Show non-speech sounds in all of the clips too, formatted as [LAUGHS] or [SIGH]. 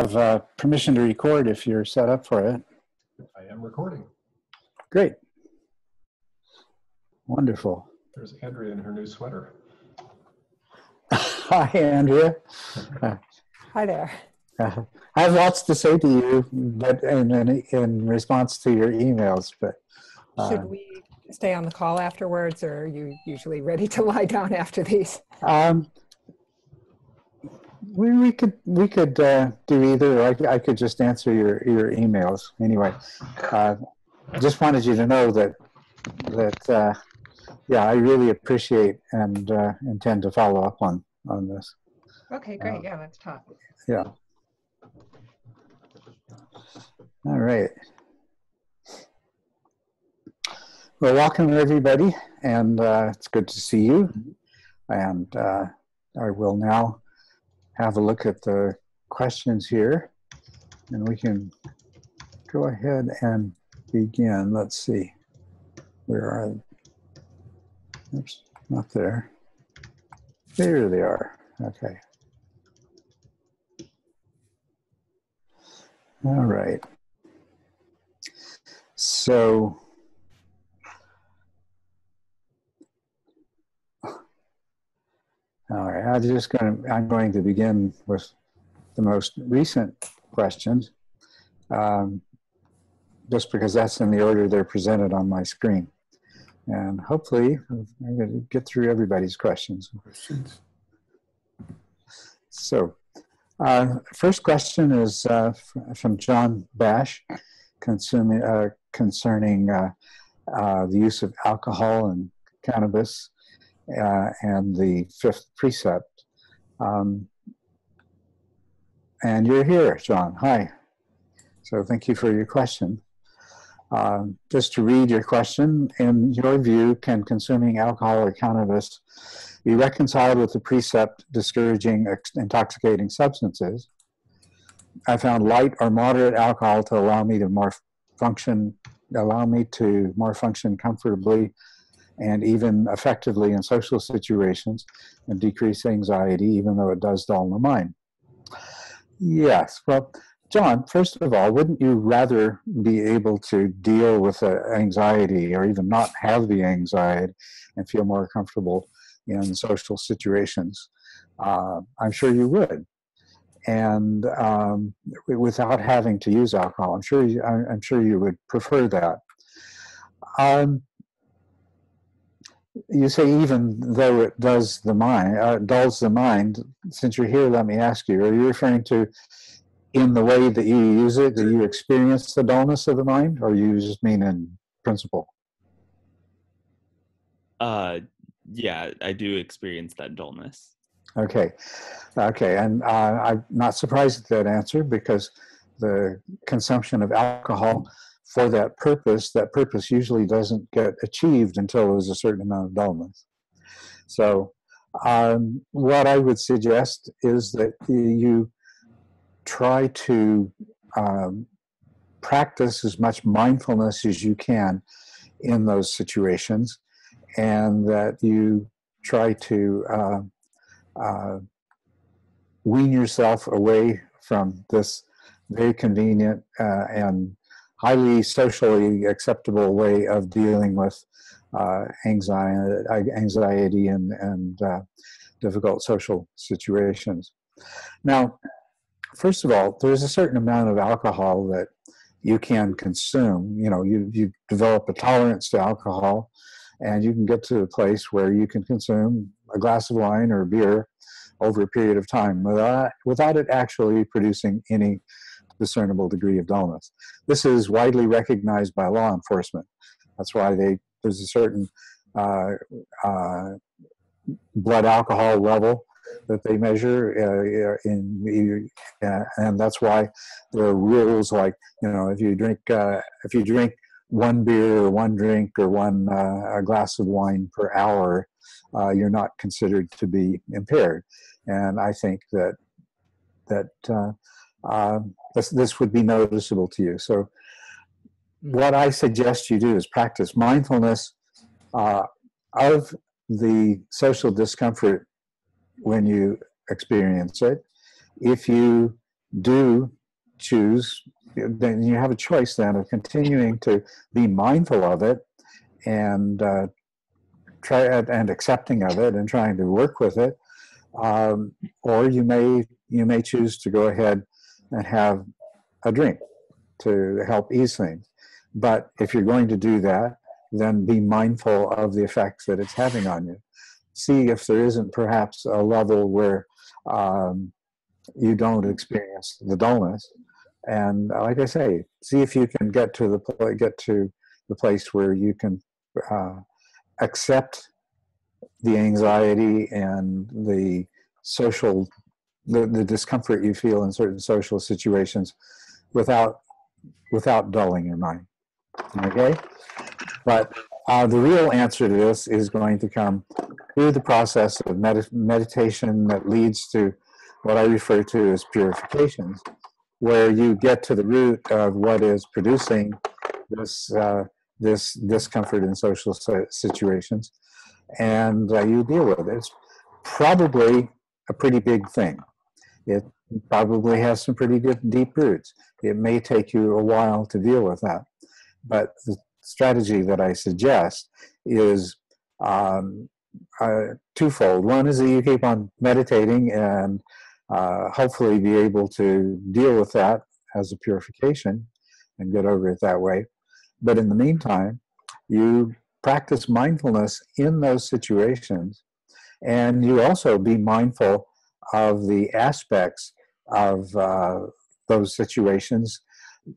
have uh, permission to record if you're set up for it. I am recording. Great. Wonderful. There's Andrea in her new sweater. [LAUGHS] Hi, Andrea. Hi there. Uh, [LAUGHS] I have lots to say to you, but in, in, in response to your emails, but uh, Should we stay on the call afterwards, or are you usually ready to lie down after these? um, we, we could we could uh, do either. I, could- I could just answer your your emails anyway. Uh, just wanted you to know that that uh, yeah, I really appreciate and uh, intend to follow up on on this. Okay, great. Yeah, let's talk. Yeah. All right. Well, welcome everybody, and uh, it's good to see you. And uh, I will now have a look at the questions here, and we can go ahead and begin. Let's see. Where are? Oops, not there. There they are. Okay. All right. So, all right, I'm just going to, I'm going to begin with the most recent questions, um, just because that's in the order they're presented on my screen. And hopefully, I'm going to get through everybody's questions. So, uh, first question is uh, from John Bash consuming, uh, concerning uh, uh, the use of alcohol and cannabis uh, and the fifth precept. Um, and you're here, John. Hi. So thank you for your question. Um, just to read your question, in your view, can consuming alcohol or cannabis be reconciled with the precept discouraging intoxicating substances. I found light or moderate alcohol to allow me to more function, allow me to more function comfortably and even effectively in social situations and decrease anxiety, even though it does dull the mind. Yes, well, John, first of all, wouldn't you rather be able to deal with anxiety or even not have the anxiety and feel more comfortable in social situations? Uh, I'm sure you would. And um, without having to use alcohol, I'm sure you, I'm sure you would prefer that. Um, you say even though it does the mind, uh, dulls the mind. Since you're here, let me ask you: Are you referring to in the way that you use it, do you experience the dullness of the mind, or you just mean in principle? Uh, yeah, I do experience that dullness. Okay, okay, and uh, I'm not surprised at that answer because the consumption of alcohol for that purpose, that purpose usually doesn't get achieved until there's a certain amount of dullness. So, um, what I would suggest is that you try to um, practice as much mindfulness as you can in those situations, and that you try to uh, uh, wean yourself away from this very convenient uh, and highly socially acceptable way of dealing with uh, anxiety, anxiety and, and uh, difficult social situations. Now, first of all, there's a certain amount of alcohol that you can consume. You know, you, you develop a tolerance to alcohol, and you can get to a place where you can consume a glass of wine or beer over a period of time without, without it actually producing any discernible degree of dullness. This is widely recognized by law enforcement. That's why they there's a certain uh, uh, blood alcohol level that they measure uh, in, uh, and that's why there are rules like you know if you drink uh, if you drink one beer or one drink or one uh, glass of wine per hour, uh, you're not considered to be impaired. And I think that that uh, um, this, this would be noticeable to you. So, what I suggest you do is practice mindfulness uh, of the social discomfort when you experience it. If you do choose, then you have a choice then of continuing to be mindful of it and uh, try and accepting of it and trying to work with it, um, or you may you may choose to go ahead and have a drink to help ease things. But if you're going to do that, then be mindful of the effects that it's having on you. See if there isn't perhaps a level where um, you don't experience the dullness. And uh, like I say, see if you can get to the get to the place where you can uh, accept the anxiety and the social the, the discomfort you feel in certain social situations without without dulling your mind okay? But uh, the real answer to this is going to come through the process of med- meditation that leads to what i refer to as purifications where you get to the root of what is producing this uh, this discomfort in social situations and uh, you deal with it. It's probably a pretty big thing it probably has some pretty good deep roots. It may take you a while to deal with that. But the strategy that I suggest is um, uh, twofold. One is that you keep on meditating and uh, hopefully be able to deal with that as a purification and get over it that way. But in the meantime, you practice mindfulness in those situations and you also be mindful of the aspects of uh, those situations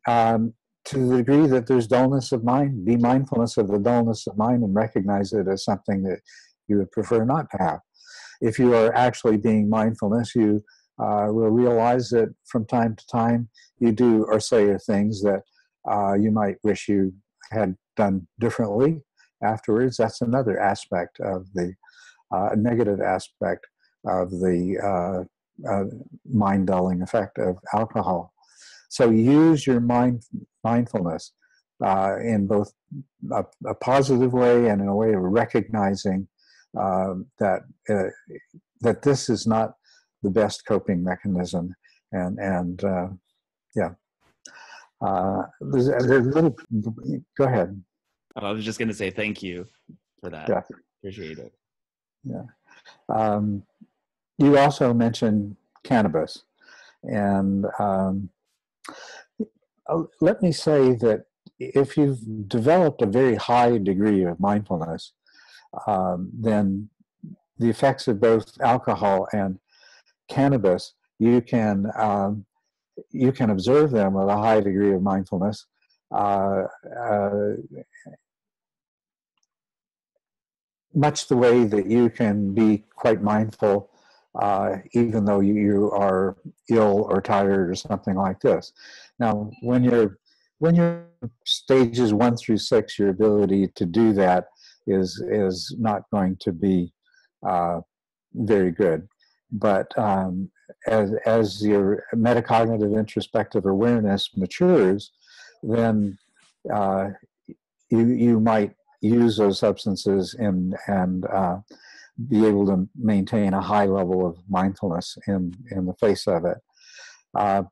um, to the degree that there's dullness of mind, be mindfulness of the dullness of mind and recognize it as something that you would prefer not to have. If you are actually being mindfulness, you uh, will realize that from time to time you do or say things that uh, you might wish you had done differently afterwards. That's another aspect of the uh, negative aspect of the uh, uh, mind dulling effect of alcohol. So use your mind mindfulness uh, in both a, a, positive way and in a way of recognizing um, that uh, that this is not the best coping mechanism, and and uh, yeah. Uh, there's, there's little. Go ahead. I was just going to say thank you for that. Yeah. Appreciate it. Yeah. Um, you also mentioned cannabis. And um, uh, let me say that if you've developed a very high degree of mindfulness, um, then the effects of both alcohol and cannabis, you can um, you can observe them with a high degree of mindfulness. Uh, uh, much the way that you can be quite mindful uh, even though you, are ill or tired or something like this. Now, when you're when you're stages one through six, your ability to do that is is not going to be uh, very good. But um, as as your metacognitive introspective awareness matures, then uh, you you might use those substances and and uh, be able to maintain a high level of mindfulness in in the face of it. Uh,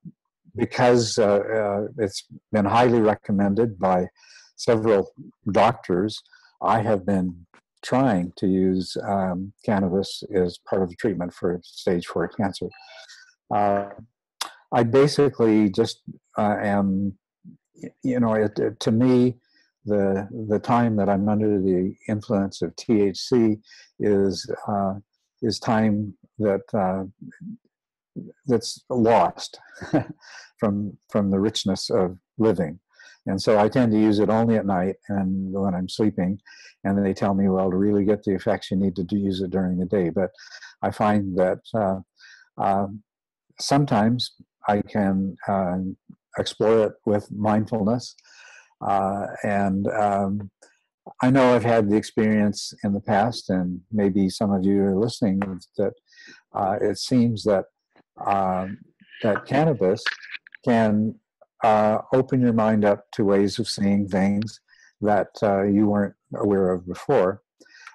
because uh, uh, it's been highly recommended by several doctors, I have been trying to use um, cannabis as part of the treatment for stage four cancer. Uh, I basically just uh, am, you know, it, it, to me, the the time that I'm under the influence of THC is uh, is time that uh, that's lost [LAUGHS] from from the richness of living. And so I tend to use it only at night and when I'm sleeping. And they tell me, well, to really get the effects, you need to use it during the day. But I find that uh, uh, sometimes I can uh, explore it with mindfulness uh, and um, I know I've had the experience in the past, and maybe some of you are listening, that uh, it seems that um, that cannabis can uh, open your mind up to ways of seeing things that uh, you weren't aware of before.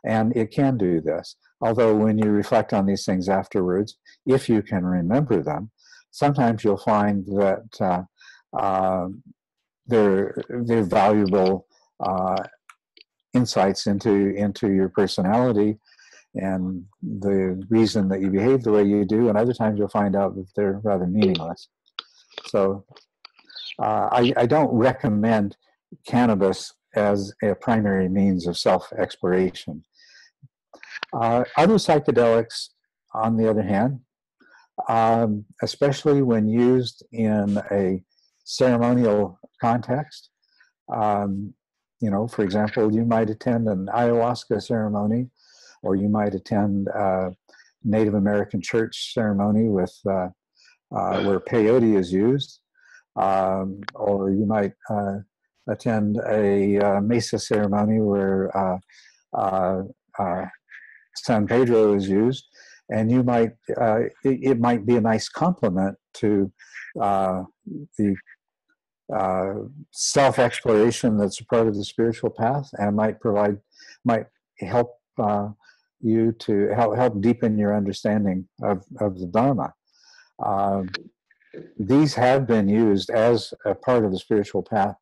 And it can do this. Although, when you reflect on these things afterwards, if you can remember them, sometimes you'll find that uh, uh, they're they're valuable uh, insights into into your personality and the reason that you behave the way you do. And other times you'll find out that they're rather meaningless. So uh, I, I don't recommend cannabis as a primary means of self exploration. Uh, other psychedelics, on the other hand, um, especially when used in a ceremonial context, um, you know, for example, you might attend an ayahuasca ceremony, or you might attend a Native American church ceremony with uh, uh, where peyote is used, um, or you might uh, attend a uh, mesa ceremony where uh, uh, San Pedro is used, and you might it, it, might be a nice complement to the self exploration that's a part of the spiritual path, and might provide might help you to help help deepen your understanding of of the Dharma. Um, these have been used as a part of the spiritual path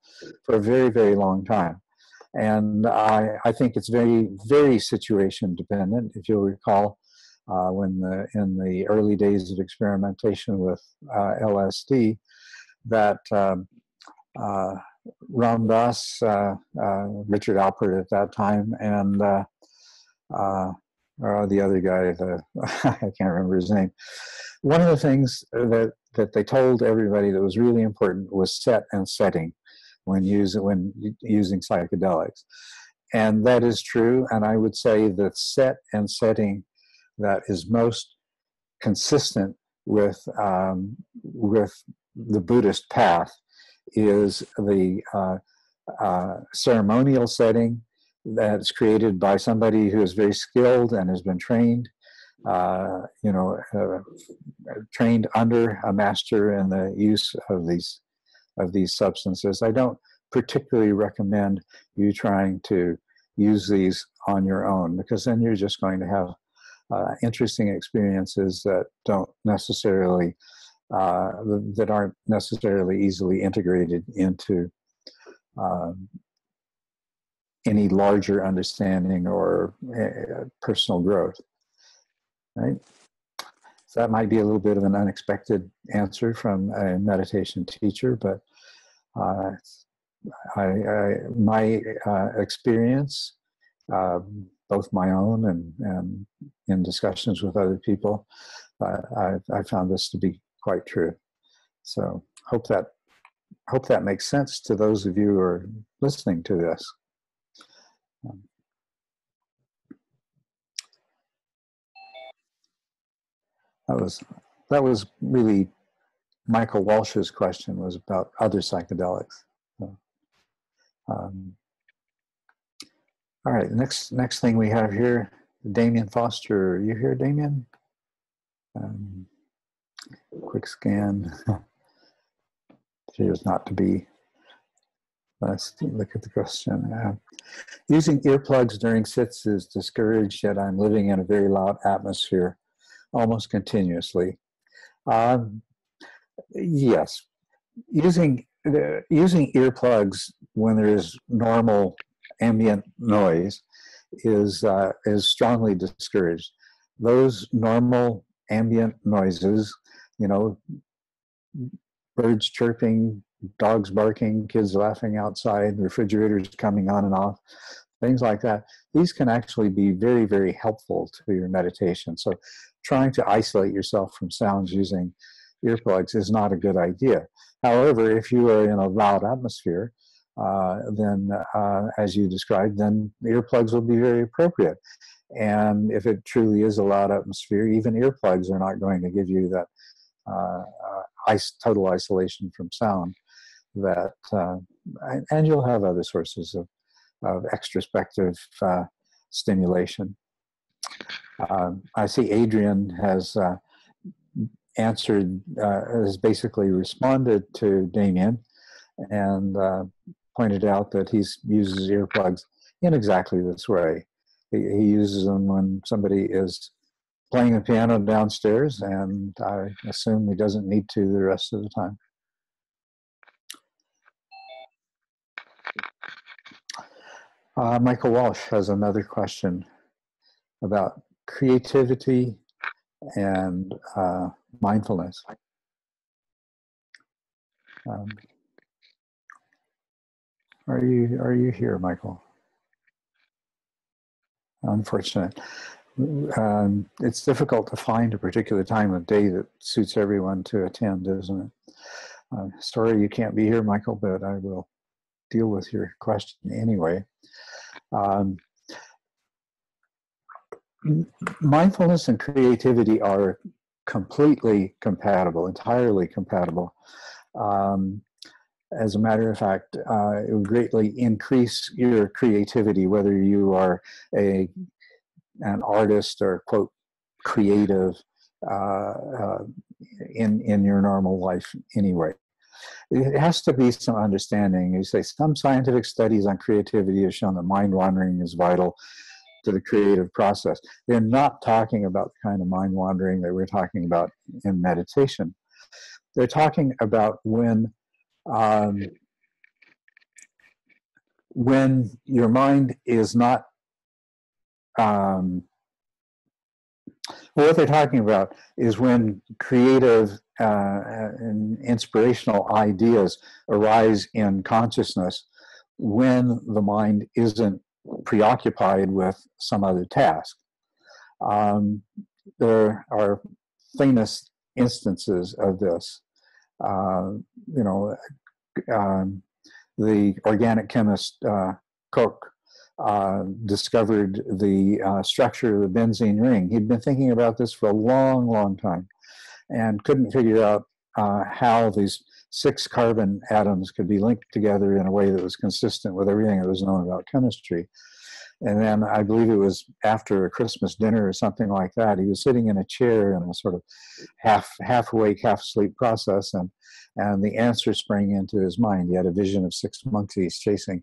for a very, very long time. And I, I think it's very, very situation dependent. If you'll recall, uh, when the, in the early days of experimentation with uh, LSD, that um, uh, Ram Dass, uh, uh, Richard Alpert at that time, and uh, the other guy, the, [LAUGHS] I can't remember his name. One of the things that that they told everybody that was really important was set and setting when using when using psychedelics, and that is true. And I would say that set and setting that is most consistent with um, with the Buddhist path is the uh, uh, ceremonial setting that's created by somebody who is very skilled and has been trained uh, you know, uh, trained under a master in the use of these of these substances. I don't particularly recommend you trying to use these on your own because then you're just going to have uh, interesting experiences that don't necessarily uh, that aren't necessarily easily integrated into um, any larger understanding or uh, personal growth right? So that might be a little bit of an unexpected answer from a meditation teacher, but uh, I, I, my uh, experience, uh, both my own and, and in discussions with other people, I, I found this to be quite true. So hope that hope that makes sense to those of you who are listening to this. Um, That was that was really Michael Walsh's question was about other psychedelics. So, um, all right, next next thing we have here, Damien Foster. Are you here, Damien? Um, quick scan. [LAUGHS] Appears not to be. Let's look at the question. Uh, using earplugs during sits is discouraged, yet I'm living in a very loud atmosphere almost continuously. Um, yes, using uh, using earplugs when there is normal ambient noise is uh, is strongly discouraged. Those normal ambient noises, you know, birds chirping, dogs barking, kids laughing outside, refrigerators coming on and off, things like that. These can actually be very, very helpful to your meditation. So trying to isolate yourself from sounds using earplugs is not a good idea. However, if you are in a loud atmosphere, uh, then uh, as you described, then earplugs will be very appropriate. And if it truly is a loud atmosphere, even earplugs are not going to give you that total isolation from sound. That uh, and you'll have other sources of, of extrospective uh, stimulation. Um, I see Adrian has uh, answered, uh, has basically responded to Damien and uh, pointed out that he uses earplugs in exactly this way. He, he, uses them when somebody is playing the piano downstairs, and I assume he doesn't need to the rest of the time. Uh, Michael Walsh has another question about creativity and uh, mindfulness. Um, are you are you here, Michael? Unfortunate. Um, it's difficult to find a particular time of day that suits everyone to attend, isn't it? Uh, sorry you can't be here, Michael, but I will deal with your question anyway. Um, mindfulness and creativity are completely compatible, entirely compatible. Um, as a matter of fact, uh, it would greatly increase your creativity, whether you are a an artist or quote creative uh, uh, in in your normal life anyway. It has to be some understanding. You say some scientific studies on creativity have shown that mind wandering is vital to the creative process. They're not talking about the kind of mind wandering that we're talking about in meditation. They're talking about when um, when your mind is not um, what they're talking about is when creative uh, and inspirational ideas arise in consciousness when the mind isn't preoccupied with some other task. Um, there are famous instances of this. Uh, you know, um, the organic chemist uh, Koch uh, discovered the uh, structure of the benzene ring. He'd been thinking about this for a long, long time and couldn't figure out uh, how these six carbon atoms could be linked together in a way that was consistent with everything that was known about chemistry. And then I believe it was after a Christmas dinner or something like that. He was sitting in a chair in a sort of half half awake, half asleep process, and and the answer sprang into his mind. He had a vision of six monkeys chasing,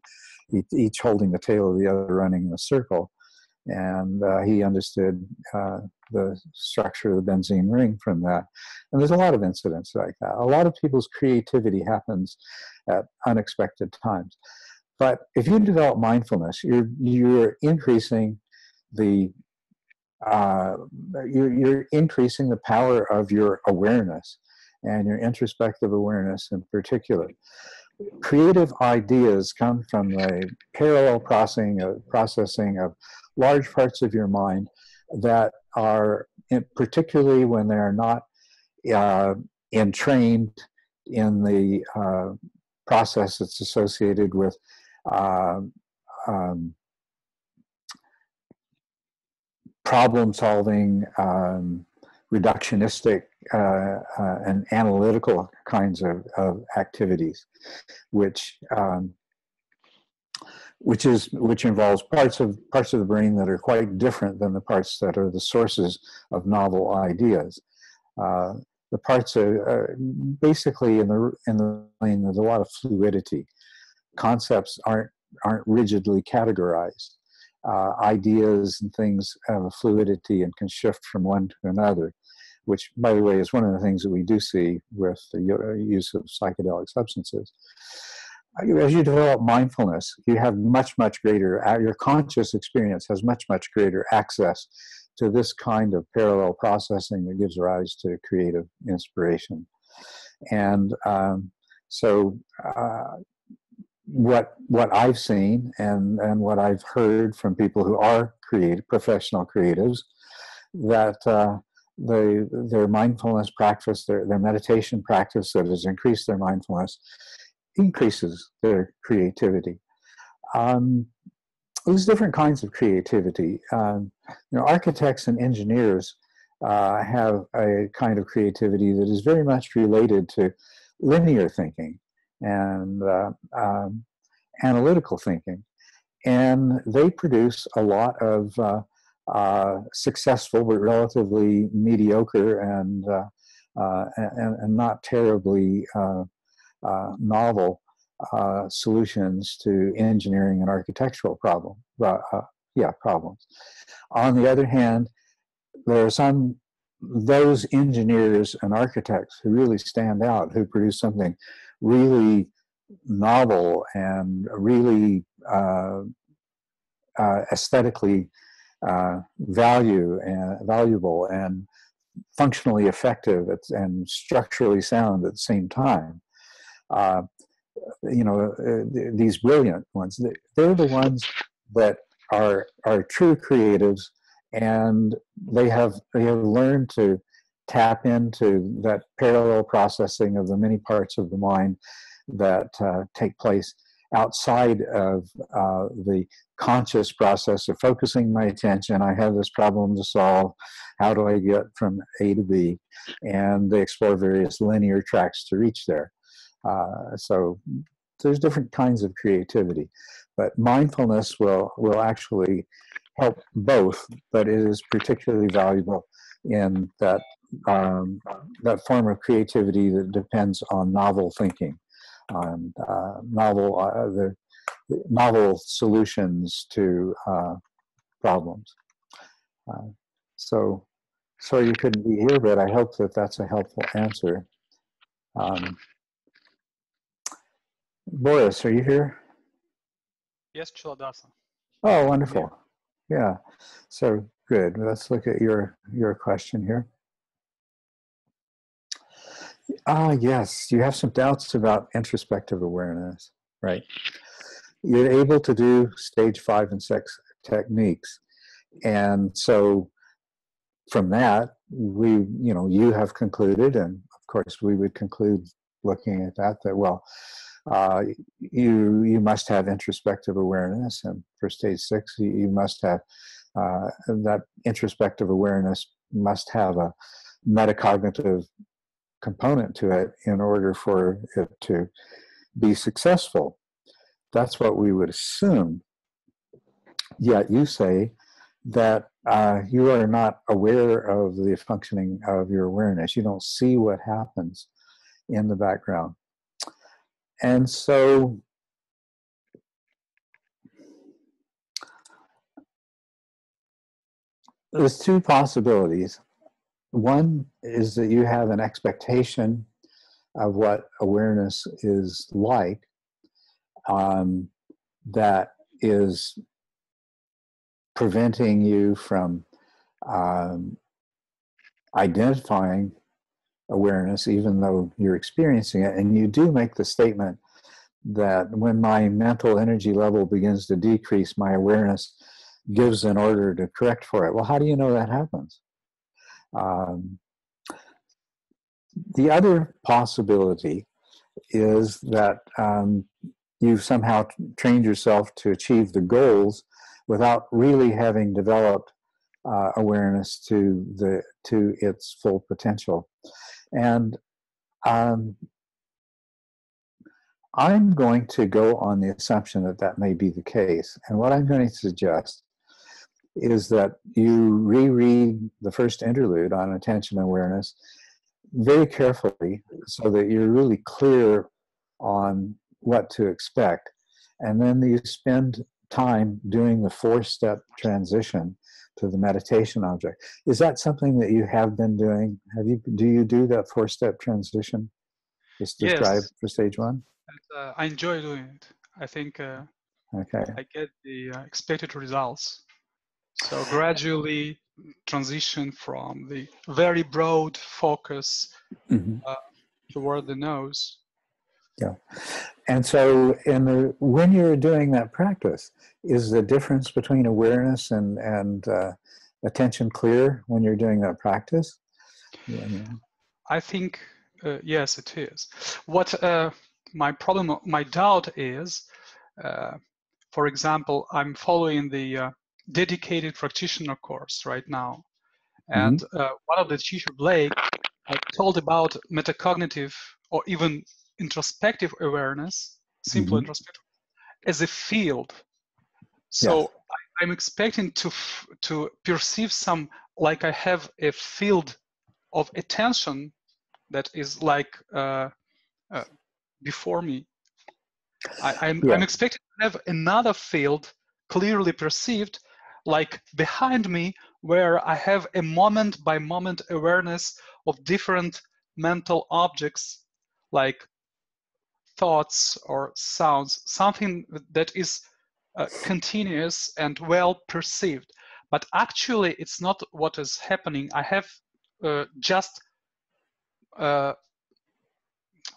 each holding the tail of the other, running in a circle, and uh, he understood uh, the structure of the benzene ring from that. And there's a lot of incidents like that. A lot of people's creativity happens at unexpected times. But if you develop mindfulness, you're you're increasing the uh, you're, you're increasing the power of your awareness and your introspective awareness in particular. Creative ideas come from the parallel processing of, processing of large parts of your mind that are, particularly when they are not uh, entrained in the uh, process that's associated with uh, um, problem solving, um, reductionistic uh, uh, and analytical kinds of, of activities, which um, which is which involves parts of parts of the brain that are quite different than the parts that are the sources of novel ideas. Uh, the parts are, are, basically in the in the brain. There's a lot of fluidity. Concepts aren't aren't rigidly categorized. Uh, ideas and things have a fluidity and can shift from one to another, which, by the way, is one of the things that we do see with the use of psychedelic substances as you develop mindfulness, you have much, much greater, uh, your conscious experience has much, much greater access to this kind of parallel processing that gives rise to creative inspiration. And um, so, uh, what what I've seen and and what I've heard from people who are creative, professional creatives, that uh, their mindfulness practice, their, their meditation practice that has increased their mindfulness, increases their creativity. Um, there's different kinds of creativity. Um, you know, architects and engineers uh, have a kind of creativity that is very much related to linear thinking and uh, um, analytical thinking, and they produce a lot of uh, uh successful but relatively mediocre and uh, uh, and, and, not terribly uh, novel solutions to engineering and architectural problem, yeah, problems. On the other hand, there are some those engineers and architects who really stand out, who produce something really novel and really uh, uh, aesthetically uh, value and valuable and functionally effective and structurally sound at the same time. Uh, you know, uh, these brilliant ones, they're the ones that are are true creatives, and they have they have learned to tap into that parallel processing of the many parts of the mind that uh, take place outside of uh, the conscious process of focusing my attention. I have this problem to solve. How do I get from A to B? And they explore various linear tracks to reach there. Uh, so there's different kinds of creativity, but mindfulness will will actually help both. But it is particularly valuable in that um, that form of creativity that depends on novel thinking, on uh, novel uh, the, novel solutions to uh, problems. Uh, so, sorry you couldn't be here, but I hope that that's a helpful answer. Um, Boris, are you here? Yes, Culadasa. Oh, wonderful. Yeah. So good. Let's look at your your question here. Ah, yes. You have some doubts about introspective awareness, right? You're able to do stage five and six techniques, and so from that, we, you know, you have concluded, and of course, we would conclude looking at that that well, uh, you you must have introspective awareness, and for stage six, you, you must have uh, that introspective awareness must have a metacognitive component to it in order for it to be successful. That's what we would assume. Yet you say that uh, you are not aware of the functioning of your awareness. You don't see what happens in the background. And so there's two possibilities. One is that you have an expectation of what awareness is like um, that is preventing you from um, identifying awareness, even though you're experiencing it. And you do make the statement that when my mental energy level begins to decrease, my awareness gives an order to correct for it. Well, how do you know that happens? Um, the other possibility is that um, you've somehow trained yourself to achieve the goals without really having developed uh, awareness to the to its full potential and um, I'm going to go on the assumption that that may be the case. And what I'm going to suggest is that you reread the first interlude on attention awareness very carefully so that you're really clear on what to expect. And then you spend time doing the four step transition to the meditation object. Is that something that you have been doing? Have you do you do that four step transition? Just describe yes. for stage one. Uh, I enjoy doing it. I think uh, okay. I get the uh, expected results. So gradually transition from the very broad focus mm-hmm. Uh, toward the nose. Yeah, and so in the when you're doing that practice, is the difference between awareness and and uh, attention clear when you're doing that practice? Yeah. I think uh, yes, it is. What uh, my problem, my doubt is, uh, for example, I'm following the uh, dedicated practitioner course right now, and mm-hmm. one of the teacher Blake told about metacognitive or even introspective awareness, simple mm-hmm. introspective, as a field so yes. I, am expecting to f- to perceive some like I have a field of attention that is like uh, uh, before me. I, am I'm, yeah. I'm expecting to have another field clearly perceived, like behind me where I have a moment by moment awareness of different mental objects like thoughts or sounds, something that is uh, continuous and well perceived. But actually, it's not what is happening. I have uh, just uh,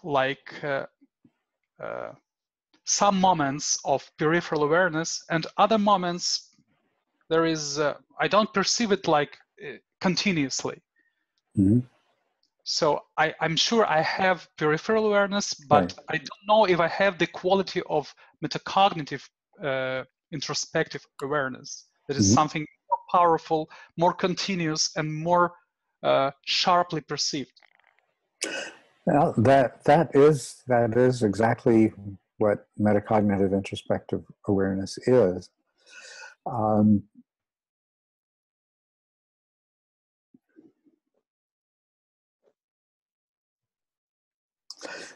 like uh, uh, some moments of peripheral awareness and other moments there is uh, i don't perceive it like uh, continuously Mhm. so I, i'm sure i have peripheral awareness but Right. i don't know if i have the quality of metacognitive uh, introspective awareness that is Mhm. something more powerful more continuous and more uh, sharply perceived Well, that that is that is exactly what metacognitive introspective awareness is. Um,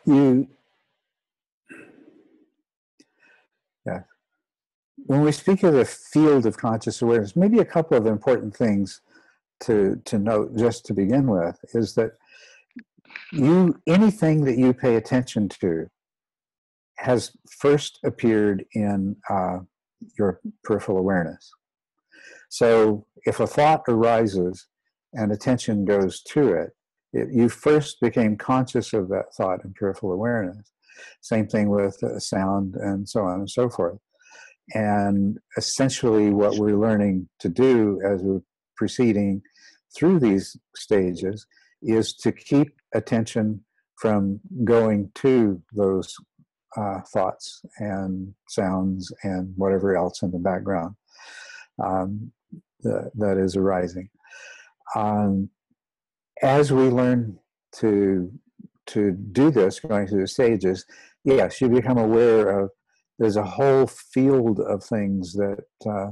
you, yeah. When we speak of the field of conscious awareness, maybe a couple of important things to to note just to begin with is that you anything that you pay attention to has first appeared in uh, your peripheral awareness. So if a thought arises and attention goes to it, it you first became conscious of that thought in peripheral awareness. Same thing with uh, sound and so on and so forth. And essentially, what we're learning to do as we're proceeding through these stages is to keep attention from going to those uh, thoughts and sounds and whatever else in the background um, that, that is arising. Um, as we learn to to do this, going through the stages, yes, you become aware of there's a whole field of things that uh,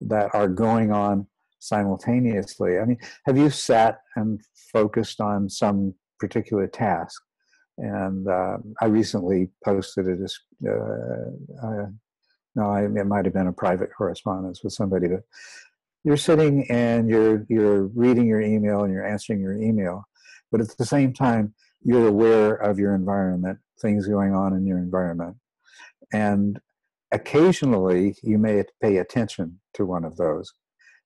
that are going on simultaneously. I mean, have you sat and focused on some particular task? And uh, I recently posted it as uh, uh, no, I, it might have been a private correspondence with somebody. But you're sitting and you're you're reading your email and you're answering your email, but at the same time you're aware of your environment, things going on in your environment, and occasionally you may pay attention to one of those,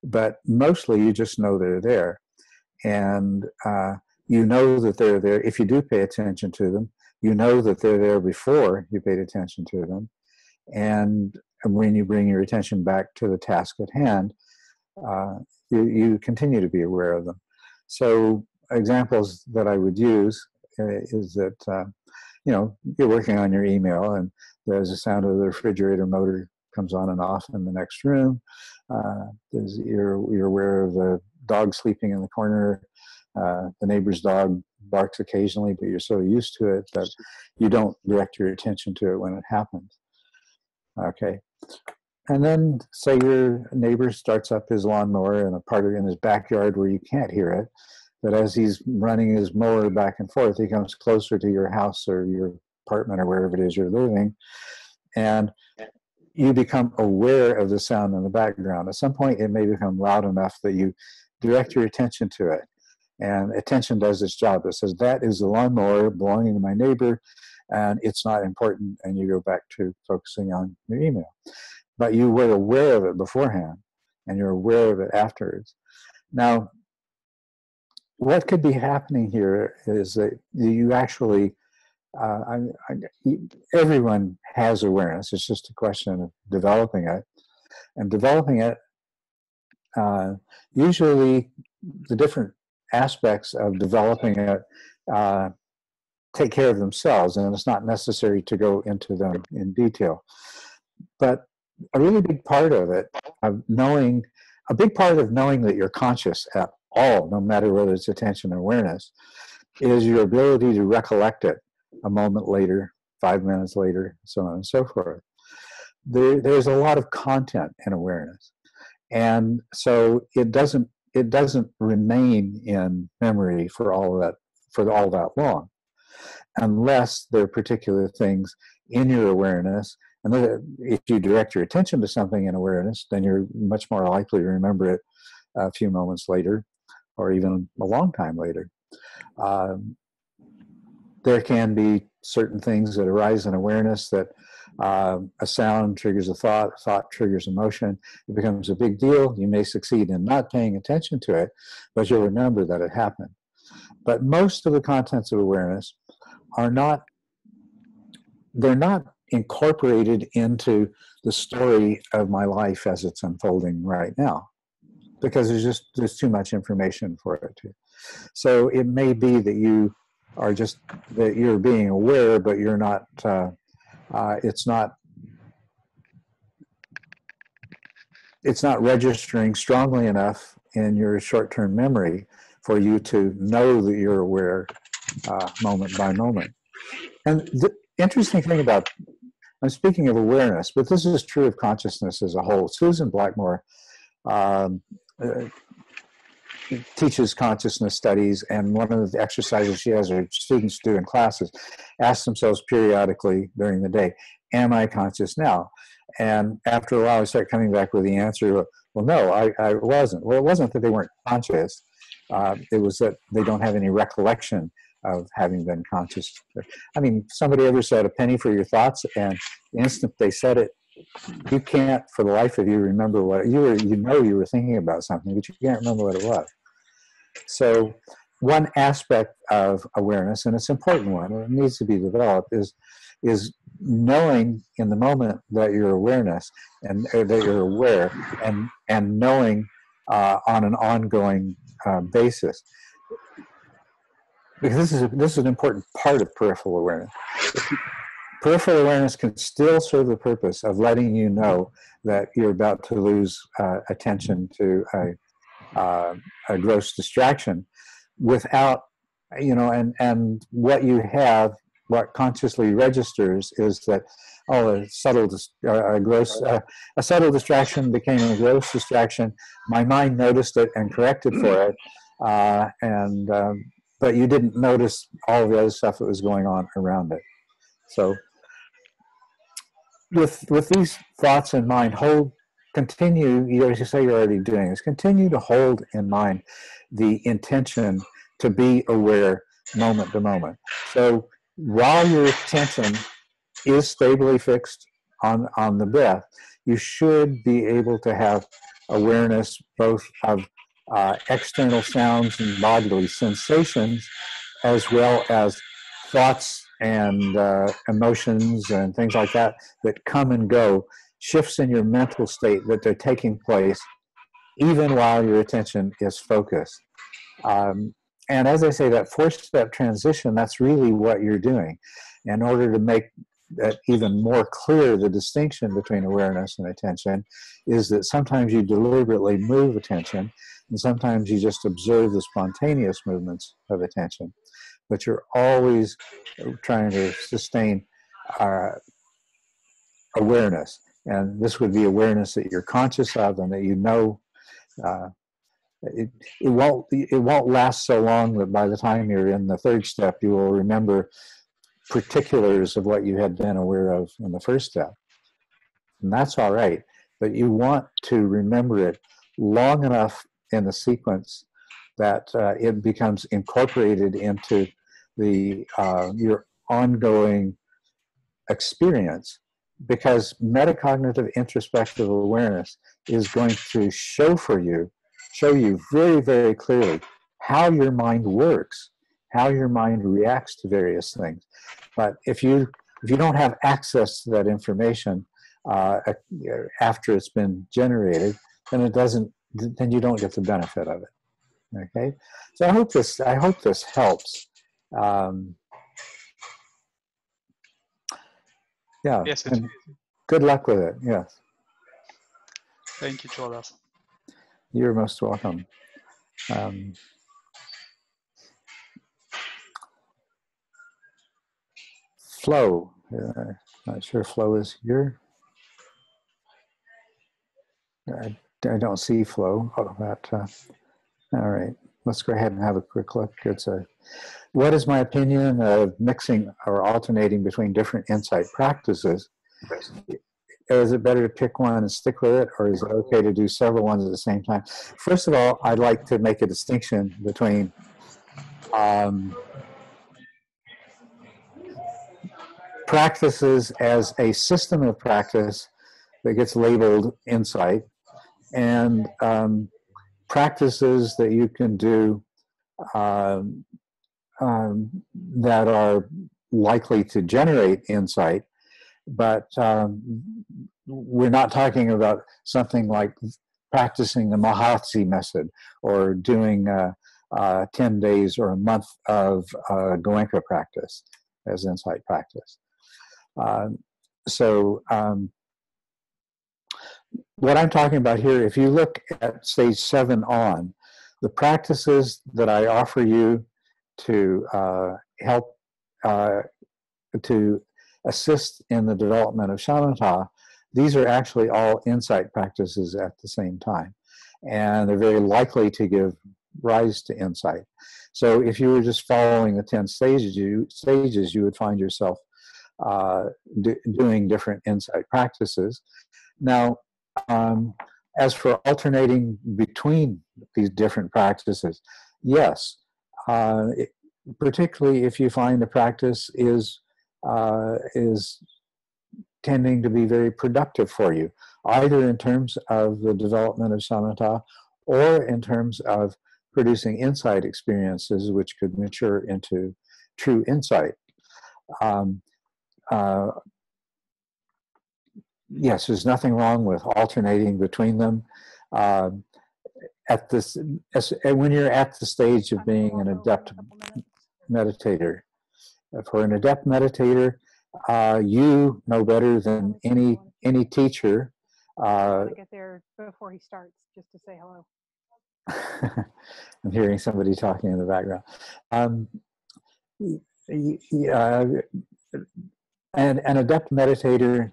but mostly you just know they're there, and uh, you know that they're there. If you do pay attention to them, you know that they're there before you paid attention to them, and when you bring your attention back to the task at hand, uh, you, you continue to be aware of them. So examples that I would use uh, is that uh, you know you're working on your email and there's a sound of the refrigerator motor comes on and off in the next room. Uh, you're you're aware of the dog sleeping in the corner. Uh, the neighbor's dog barks occasionally, but you're so used to it that you don't direct your attention to it when it happens. Okay, and then say your neighbor starts up his lawnmower in a part of in his backyard where you can't hear it, but as he's running his mower back and forth, he comes closer to your house or your apartment or wherever it is you're living, and you become aware of the sound in the background. At some point, it may become loud enough that you direct your attention to it, and attention does its job. It says that is the lawnmower belonging to my neighbor, and it's not important, and you go back to focusing on your email. But you were aware of it beforehand, and you're aware of it afterwards. Now, what could be happening here is that you actually, uh, I, I, everyone has awareness. It's just a question of developing it, and developing it. Uh, usually, the different aspects of developing it uh, take care of themselves, and it's not necessary to go into them in detail. But a really big part of it, of knowing, a big part of knowing that you're conscious at all, no matter whether it's attention or awareness, is your ability to recollect it a moment later, five minutes later, so on and so forth. There, there's a lot of content in awareness, and so it doesn't it doesn't remain in memory for all that for all that long, unless there are particular things in your awareness. And if you direct your attention to something in awareness, then you're much more likely to remember it a few moments later, or even a long time later. Um, there can be certain things that arise in awareness that um, a sound triggers a thought, a thought triggers emotion. It becomes a big deal. You may succeed in not paying attention to it, but you'll remember that it happened. But most of the contents of awareness are not, they're not incorporated into the story of my life as it's unfolding right now. Because there's just there's too much information for it to so it may be that you are just that you're being aware but you're not uh, uh, it's not it's not registering strongly enough in your short-term memory for you to know that you're aware uh, moment by moment. And the interesting thing about i'm speaking of awareness but this is true of consciousness as a whole susan blackmore um, uh, teaches consciousness studies, and one of the exercises she has her students do in classes ask themselves periodically during the day, Am I conscious now? And after a while, I start coming back with the answer, Well, no, I, I wasn't. Well, it wasn't that they weren't conscious, uh, it was that they don't have any recollection of having been conscious. I mean, somebody ever said a penny for your thoughts, and the instant they said it, you can't for the life of you remember what you were you know you were thinking about something but you can't remember what it was so one aspect of awareness and it's an important one and it needs to be developed is is knowing in the moment that you're awareness and uh, that you're aware and and knowing uh, on an ongoing uh, basis because this is a, this is an important part of peripheral awareness. Peripheral awareness can still serve the purpose of letting you know that you're about to lose uh, attention to a, uh, a gross distraction without you know and and what you have what consciously registers is that oh a subtle uh, a gross uh, a subtle distraction became a gross distraction. My mind noticed it and corrected for it uh, and um, but you didn't notice all the other stuff that was going on around it so with with these thoughts in mind, hold continue. You as you say, you're already doing this. Continue to hold in mind the intention to be aware moment to moment. So while your attention is stably fixed on on the breath, you should be able to have awareness both of uh, external sounds and bodily sensations, as well as thoughts and uh, emotions and things like that that come and go, shifts in your mental state that they're taking place even while your attention is focused. Um, and as I say, that four step transition, that's really what you're doing. In order to make that even more clear, the distinction between awareness and attention is that sometimes you deliberately move attention, and sometimes you just observe the spontaneous movements of attention but you're always trying to sustain uh, awareness. And this would be awareness that you're conscious of and that you know. Uh, it, it won't it won't last so long that by the time you're in the third step you will remember particulars of what you had been aware of in the first step. And that's all right but you want to remember it long enough in the sequence that uh, it becomes incorporated into the uh, your ongoing experience because metacognitive introspective awareness is going to show for you show you very very clearly how your mind works how your mind reacts to various things but if you if you don't have access to that information uh, after it's been generated then it doesn't then you don't get the benefit of it okay so i hope this i hope this helps um, yeah. Yes, good luck with it. Yes. Thank you, Jordan. You're most welcome. Um, Flo, uh, not sure Flo is here. I, I don't see Flo, oh, but uh, all right. Let's go ahead and have a quick look. It's a what is my opinion of mixing or alternating between different insight practices? is it better to pick one and stick with it, or is it okay to do several ones at the same time? First of all, I'd like to make a distinction between um, practices as a system of practice that gets labeled insight and um, practices that you can do um, um, that are likely to generate insight, but um, we're not talking about something like practicing the Mahasi method or doing uh, uh, 10 days or a month of uh, Goenka practice as insight practice. Um, so, um, what I'm talking about here, if you look at stage seven on, the practices that I offer you to uh, help uh, to assist in the development of shamatha, these are actually all insight practices at the same time. And they're very likely to give rise to insight. So if you were just following the 10 stages, you, stages, you would find yourself uh, do, doing different insight practices. Now, um, as for alternating between these different practices, yes, uh, it, particularly if you find the practice is uh, is tending to be very productive for you, either in terms of the development of samatha or in terms of producing insight experiences which could mature into true insight. Um, uh, yes, there's nothing wrong with alternating between them. Uh, at this, as, when you're at the stage of being an adept meditator, for an adept meditator, uh, you know better than any any teacher. Uh, get there before he starts, just to say hello. [LAUGHS] I'm hearing somebody talking in the background. Um, uh, and an adept meditator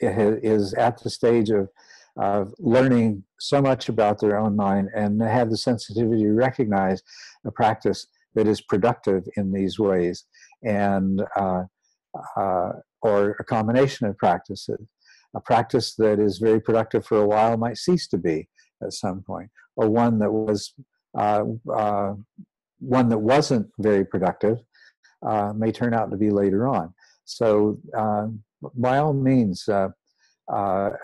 is at the stage of, of learning so much about their own mind and have the sensitivity to recognize a practice that is productive in these ways. And uh, uh, or a combination of practices. A practice that is very productive for a while might cease to be at some point or one that was uh, uh one that wasn't very productive uh, may turn out to be later on so uh, by all means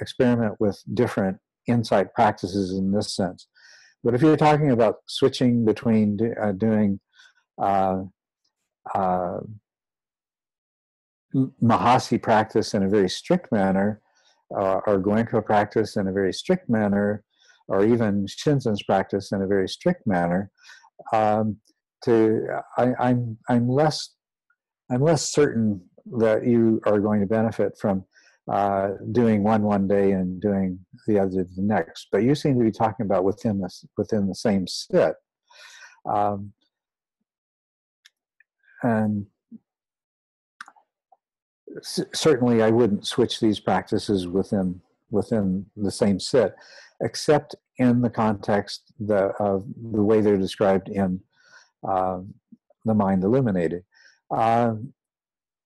experiment with different insight practices in this sense. But if you're talking about switching between doing uh, uh, Mahasi practice in a very strict manner, uh, or Goenka practice in a very strict manner, or even Shinzen's practice in a very strict manner, um, to I, I'm I'm less I'm less certain that you are going to benefit from uh, doing one one day and doing the other the next. But you seem to be talking about within this within the same sit. Um, and certainly I wouldn't switch these practices within within the same sit, except in the context the, of the way they're described in uh, the mind illuminated. Uh,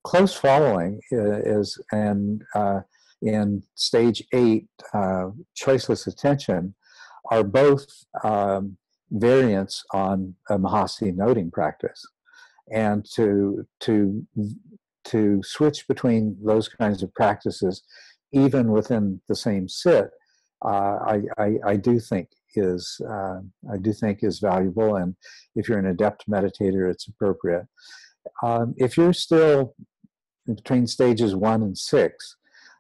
close following is and uh, in stage eight, uh, choiceless attention, are both um, variants on a Mahasi noting practice and to to to switch between those kinds of practices, even within the same sit, uh, I, I, I do think is uh, I do think is valuable, and if you're an adept meditator, it's appropriate. Um, if you're still between stages one and six,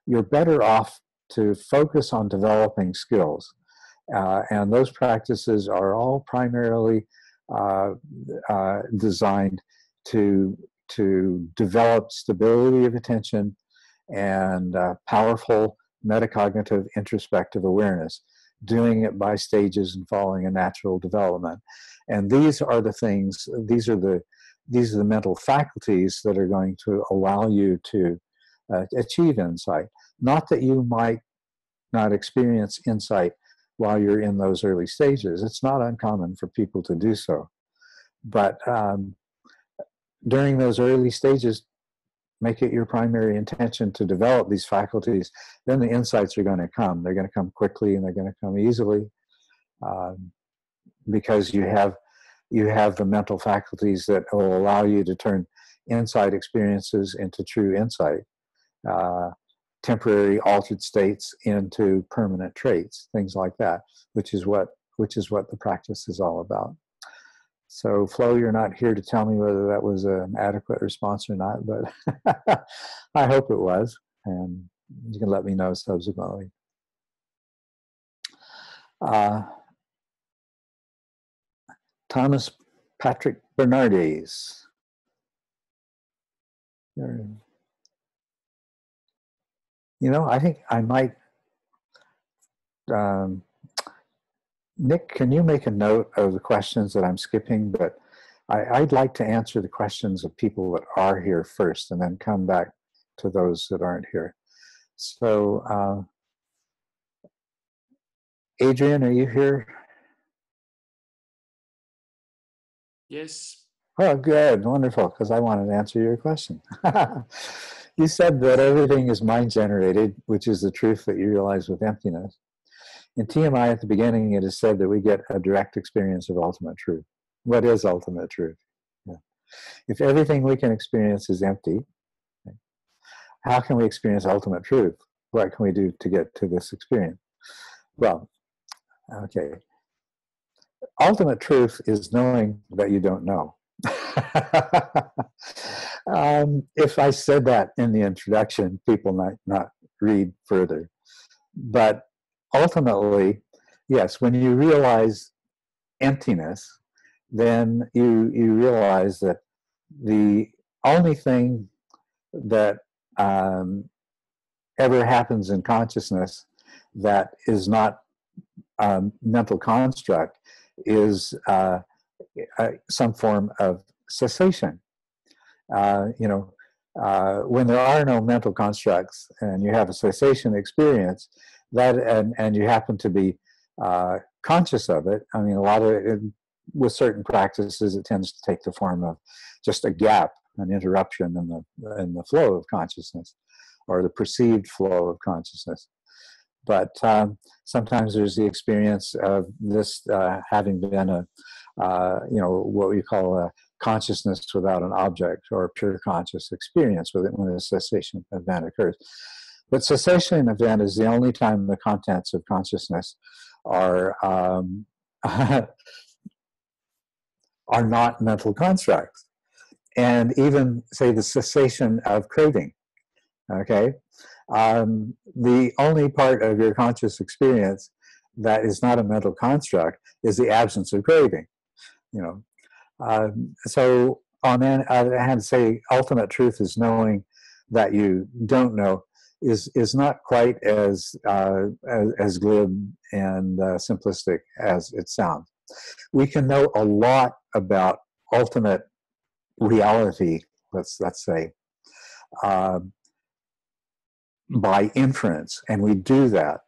you're better off to focus on developing skills, uh, and those practices are all primarily uh, uh, designed to to develop stability of attention and uh, powerful metacognitive introspective awareness, doing it by stages and following a natural development. And these are the things, these are the these are the mental faculties that are going to allow you to uh, achieve insight. Not that you might not experience insight while you're in those early stages. It's not uncommon for people to do so. But um, during those early stages, make it your primary intention to develop these faculties, then the insights are going to come. They're going to come quickly and they're going to come easily um, because you have you have the mental faculties that will allow you to turn insight experiences into true insight, uh, temporary altered states into permanent traits, things like that, which is what which is what the practice is all about. So, Flo, you're not here to tell me whether that was an adequate response or not, but [LAUGHS] I hope it was, and you can let me know subsequently. Uh, Thomas Patrick Bernardes. You know, I think I might um, Nick, can you make a note of the questions that I'm skipping? But I, would like to answer the questions of people that are here first and then come back to those that aren't here. So, uh, Adrian, are you here? Yes. Oh, good. Wonderful. Because I wanted to answer your question. [LAUGHS] you said that everything is mind generated, which is the truth that you realize with emptiness. In TMI at the beginning, it is said that we get a direct experience of ultimate truth. What is ultimate truth? Yeah. If everything we can experience is empty, how can we experience ultimate truth? What can we do to get to this experience? Well, okay. Ultimate truth is knowing that you don't know. [LAUGHS] um, if I said that in the introduction, people might not read further. But ultimately, yes, when you realize emptiness, then you you realize that the only thing that um, ever happens in consciousness that is not a mental construct is uh, uh, some form of cessation. Uh, you know, uh, when there are no mental constructs and you have a cessation experience, that and and you happen to be uh, conscious of it. I mean, a lot of it, with certain practices, it tends to take the form of just a gap, an interruption in the in the flow of consciousness, or the perceived flow of consciousness. But um, sometimes there's the experience of this uh, having been a, uh, you know, what we call a consciousness without an object or a pure conscious experience when a cessation event occurs. But cessation event is the only time the contents of consciousness are um, [LAUGHS] are not mental constructs, and even say the cessation of craving. Okay, um, the only part of your conscious experience that is not a mental construct is the absence of craving. You know, um, so on the other hand, say ultimate truth is knowing that you don't know is is not quite as uh, as, as, glib and uh, simplistic as it sounds. We can know a lot about ultimate reality. Let's let's say uh, by inference, and we do that.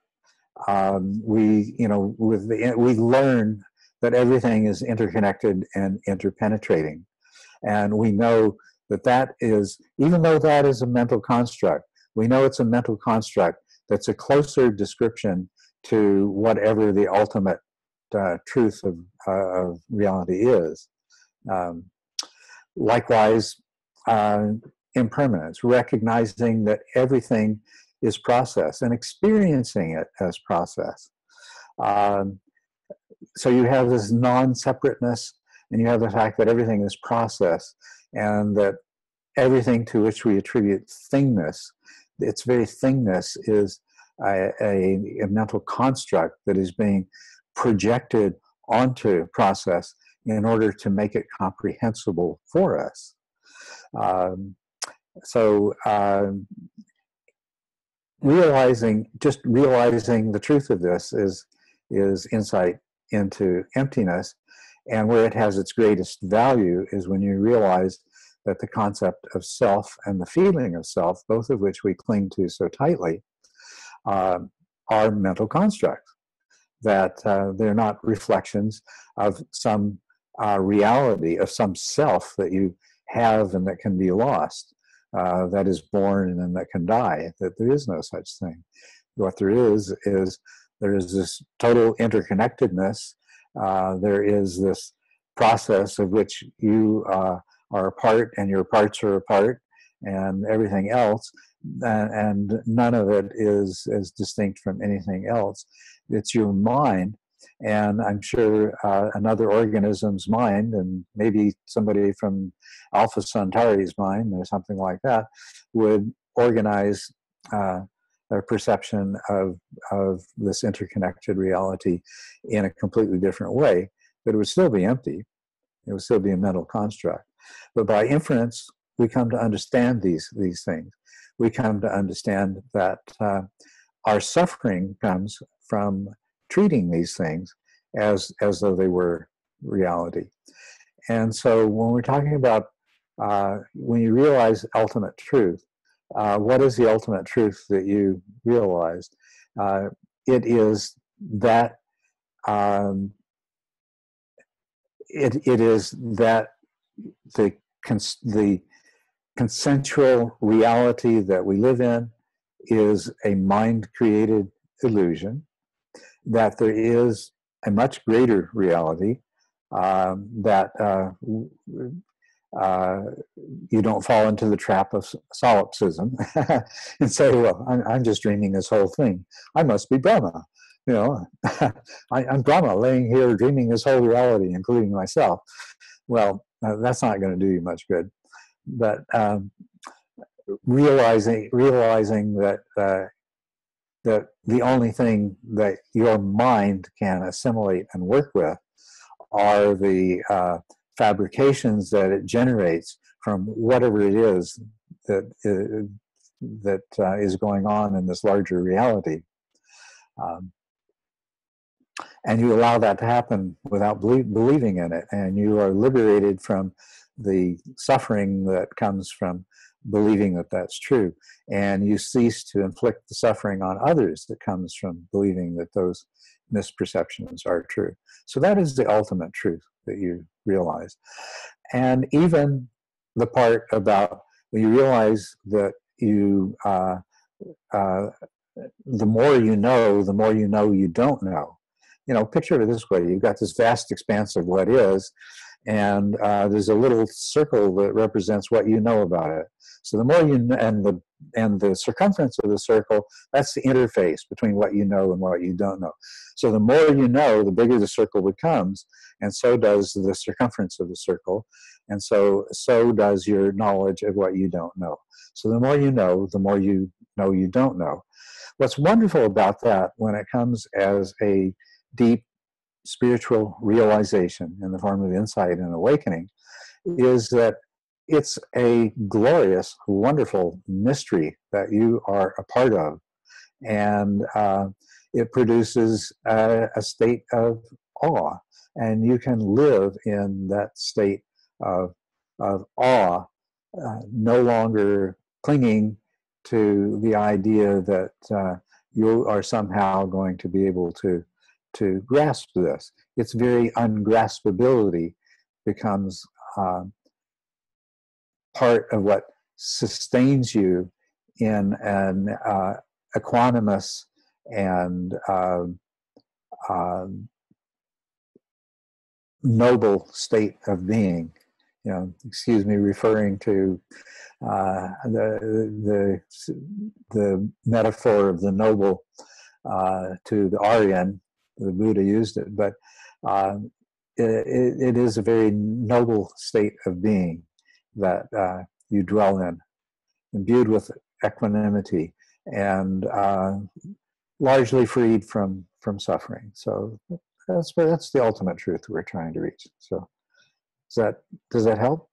Um, we you know with the, we learn that everything is interconnected and interpenetrating, and we know that that is even though that is a mental construct we know it's a mental construct that's a closer description to whatever the ultimate uh, truth of, uh, of, reality is. Um, likewise, uh, impermanence, recognizing that everything is process and experiencing it as process. Um, so you have this non separateness, and you have the fact that everything is process, and that everything to which we attribute thingness its very thingness is a, a, a mental construct that is being projected onto process in order to make it comprehensible for us. Um, so um, realizing, just realizing the truth of this is is insight into emptiness, and where it has its greatest value is when you realize that the concept of self and the feeling of self, both of which we cling to so tightly, uh, are mental constructs. That uh, they're not reflections of some uh, reality, of some self that you have and that can be lost. Uh, that is born and that can die. That there is no such thing. What there is is there is this total interconnectedness. Uh, there is this process of which you uh, are a part and your parts are a part and everything else and, and none of it is as distinct from anything else it's your mind and i'm sure uh, another organism's mind and maybe somebody from alpha centauri's mind or something like that would organize uh, their perception of, of this interconnected reality in a completely different way but it would still be empty. It would still be a mental construct. But by inference we come to understand these these things. We come to understand that uh, our suffering comes from treating these things as as though they were reality. And so when we're talking about uh, when you realize ultimate truth uh, what is the ultimate truth that you realized? Uh, it is that um, it, it is that the cons- the consensual reality that we live in is a mind created illusion, that there is a much greater reality, um, that uh, uh, you don't fall into the trap of solipsism [LAUGHS] and say, well, I'm, I'm, just dreaming this whole thing. I must be Brahma. You know, [LAUGHS] I, am Brahma laying here dreaming this whole reality, including myself. Well, uh, that's not going to do you much good but um, realizing realizing that uh, that the only thing that your mind can assimilate and work with are the uh, fabrications that it generates from whatever it is that uh, that uh, is going on in this larger reality. Um, and you allow that to happen without believe, believing in it, and you are liberated from the suffering that comes from believing that that's true. And you cease to inflict the suffering on others that comes from believing that those misperceptions are true. So that is the ultimate truth that you realize. And even the part about when you realize that you, uh, uh, the more you know, the more you know you don't know. You know, picture it this way you've got this vast expanse of what is, and uh, there's a little circle that represents what you know about it. So the more you know, and the and the circumference of the circle, that's the interface between what you know and what you don't know. So the more you know, the bigger the circle becomes, and so does the circumference of the circle, and so so does your knowledge of what you don't know. So the more you know, the more you know you don't know. What's wonderful about that when it comes as a deep spiritual realization in the form of insight and awakening is that it's a glorious, wonderful mystery that you are a part of. And uh, it produces a, a, state of awe. And you can live in that state of, of awe, uh, no longer clinging to the idea that uh, you are somehow going to be able to to grasp this. Its very ungraspability becomes um, part of what sustains you in an uh, equanimous and uh, uh, noble state of being. You know, excuse me, referring to uh, the the the metaphor of the noble uh, to the Aryan the Buddha used it, but um, it, it is a very noble state of being that uh, you dwell in, imbued with equanimity and uh, largely freed from from suffering. So that's that's the ultimate truth we're trying to reach. So does that does that help?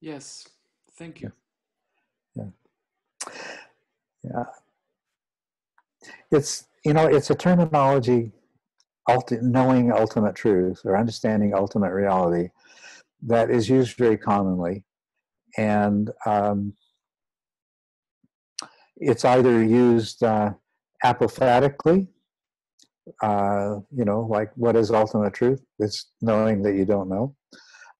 Yes, thank you. Yeah. Yeah. It's you know, it's a terminology, ulti- knowing ultimate truth or understanding ultimate reality, that is used very commonly. And um, it's either used uh, apophatically, uh, you know, like what is ultimate truth? It's knowing that you don't know.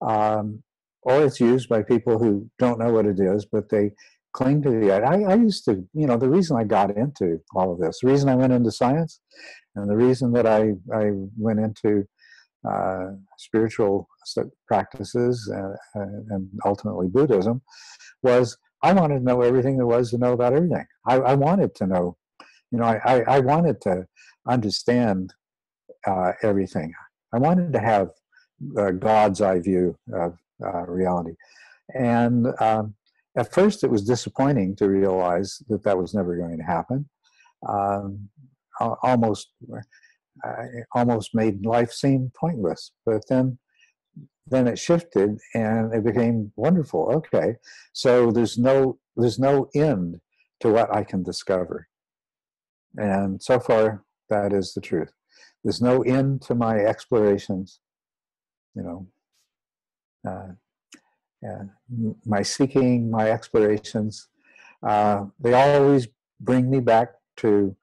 Um, or it's used by people who don't know what it is, but they cling to the. I, I used to, you know, the reason I got into all of this, the reason I went into science, and the reason that I, I went into uh, spiritual practices uh, and ultimately Buddhism was I wanted to know everything there was to know about everything. I, I wanted to know, you know, I, I, wanted to understand uh, everything. I wanted to have uh, God's eye view of uh, reality. And um, at first, it was disappointing to realize that that was never going to happen. Um, almost, almost made life seem pointless. But then, then it shifted, and it became wonderful. Okay, so there's no there's no end to what I can discover, and so far that is the truth. There's no end to my explorations. You know, uh, and my seeking, my explorations, uh, they always bring me back to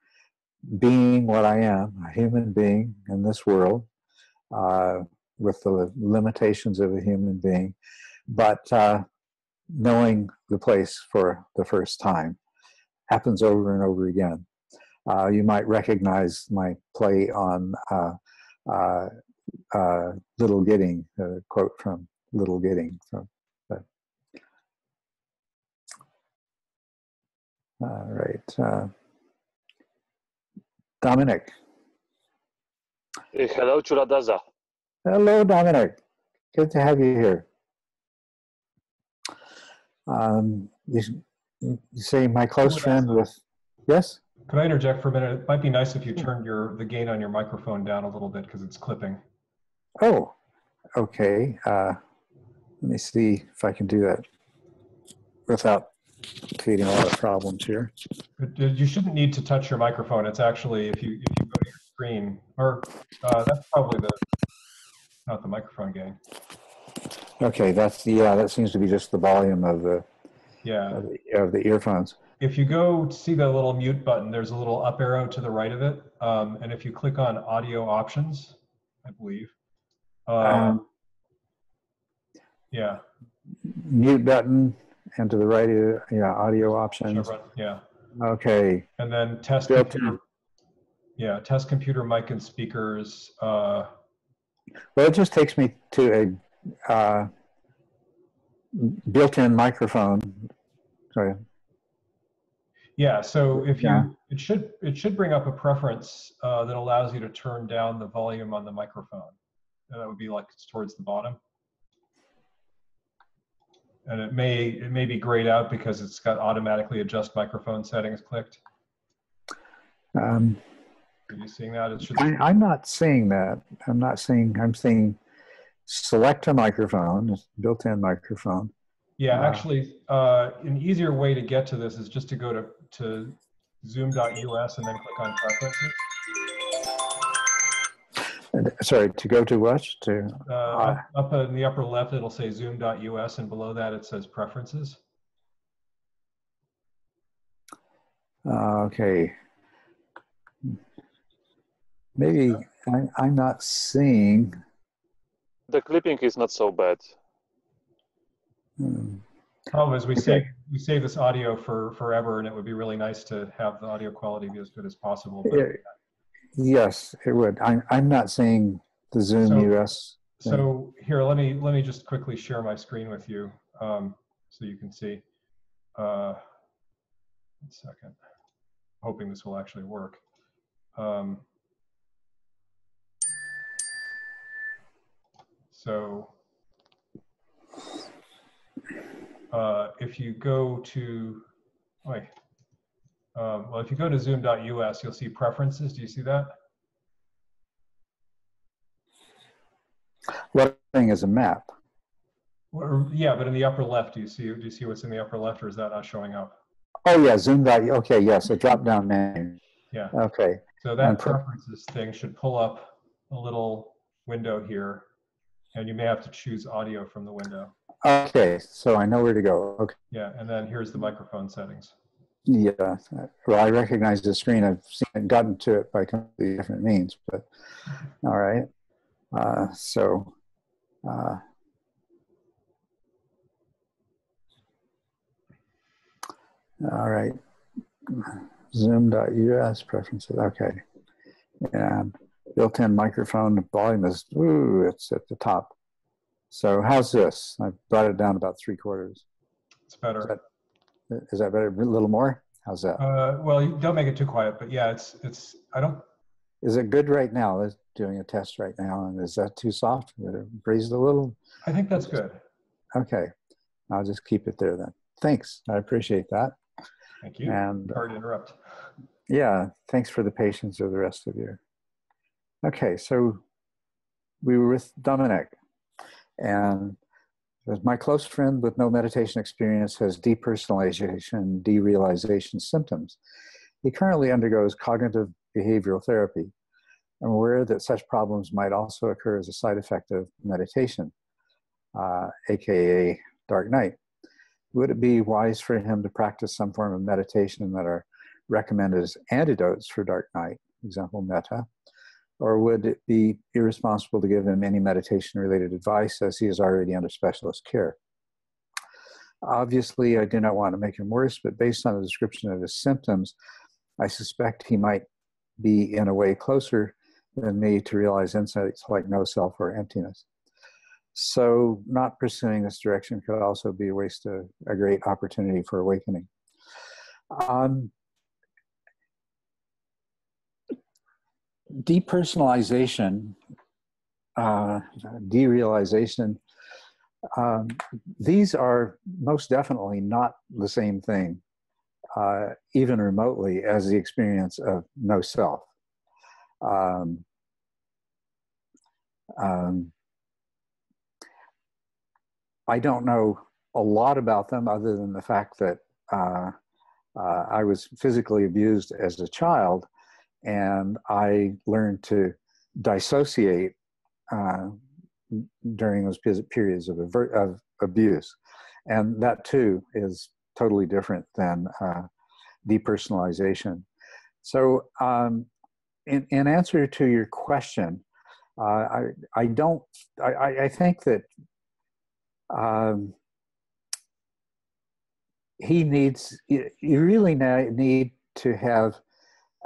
being what I am, a human being in this world, uh, with the limitations of a human being, but uh, knowing the place for the first time happens over and over again. Uh, you might recognize my play on uh, uh, Little Gidding, a quote from Little Gidding from All right. Dominic. Hey, hello, Culadasa. Hello, Dominic. Good to have you here. Um, you, you say my close friend with, yes? Could I interject for a minute? It might be nice if you turned your the gain on your microphone down a little bit because it's clipping. Oh, okay. Uh, let me see if I can do that without creating a lot of problems here. You shouldn't need to touch your microphone. It's actually, if you, if you go to your screen, or uh, that's probably the, not the microphone gain. Okay, that's, yeah, that seems to be just the volume of the, Yeah. of the, of the earphones. If you go see the little mute button, there's a little up arrow to the right of it. Um, and if you click on audio options, I believe. Um, Um, yeah, Mute button and to the right, uh, yeah, audio options. Yeah. Okay, And then test computer, yeah, test computer mic and speakers. Uh, well, it just takes me to a uh, built-in microphone. Sorry. yeah, so if you, Yeah. it should it should bring up a preference uh, that allows you to turn down the volume on the microphone. And that would be like towards the bottom. And it may it may be grayed out because it's got automatically adjust microphone settings clicked. Um, Are you seeing that? It should. I, I'm not seeing that. I'm not seeing, I'm seeing select a microphone, built-in microphone. Yeah, Wow. actually, uh, an easier way to get to this is just to go to, to zoom.us and then click on preferences. And- Sorry, to go to what? To, Uh, up- up in the upper left, it'll say zoom.us and below that it says preferences. uh, okay. Maybe I, I'm not seeing. The clipping is not so bad. hmm, Problem is we Okay. save, we save this audio for forever and it would be really nice to have the audio quality be as good as possible. but- Yeah, Yes, it would. I'm, I'm not saying the Zoom So- US. So here, let me, let me just quickly share my screen with you um, so you can see. Uh, One second. Hoping this will actually work. Um, So uh, if you go to, wait, um, well, if you go to zoom.us, you'll see preferences. Do you see that? What thing is a map? Or, yeah, but in the upper left, do you see do you see what's in the upper left, or is that not showing up? Oh yeah, Zoom. Okay, yes, a drop down menu. Yeah. Okay, So that preferences thing should pull up a little window here, and you may have to choose audio from the window. okay. So I know where to go. Okay. Yeah, and then here's the microphone settings. Yeah, well, I recognize the screen. I've seen it, gotten to it by completely different means, but all right. Uh, so, uh, all right. Zoom.us preferences. Okay. And built-in microphone volume is ooh, it's at the top. So how's this? I brought it down about three quarters. It's better. Is that better? A little more? How's that? Uh, well, don't make it too quiet, but yeah, it's, it's, I don't, Is it good right now? Let's doing a test right now. And is that too soft? It raise a little? I think that's good. Okay. I'll just keep it there then. Thanks. I appreciate that. Thank you. And Sorry to interrupt. yeah, thanks for the patience of the rest of you. Okay, so we were with Dominic, and my close friend with no meditation experience has depersonalization, derealization symptoms. He currently undergoes cognitive behavioral therapy. I'm aware that such problems might also occur as a side effect of meditation, uh, aka dark night. Would it be wise for him to practice some form of meditation that are recommended as antidotes for dark night, example, metta? Or would it be irresponsible to give him any meditation related advice as he is already under specialist care? Obviously, I do not want to make him worse, but based on the description of his symptoms, I suspect he might be in a way closer than me to realize insights like no self or emptiness. So, not pursuing this direction could also be a waste of a great opportunity for awakening. Um, depersonalization, uh, derealization, um, these are most definitely not the same thing, uh, even remotely, as the experience of no self. Um, um, I don't know a lot about them other than the fact that uh, uh, I was physically abused as a child and I learned to dissociate uh, during those periods of, of, abuse. And that too is totally different than uh, depersonalization. So, um, in, in answer to your question, uh, I, I don't, I, I think that um, he needs, you really need to have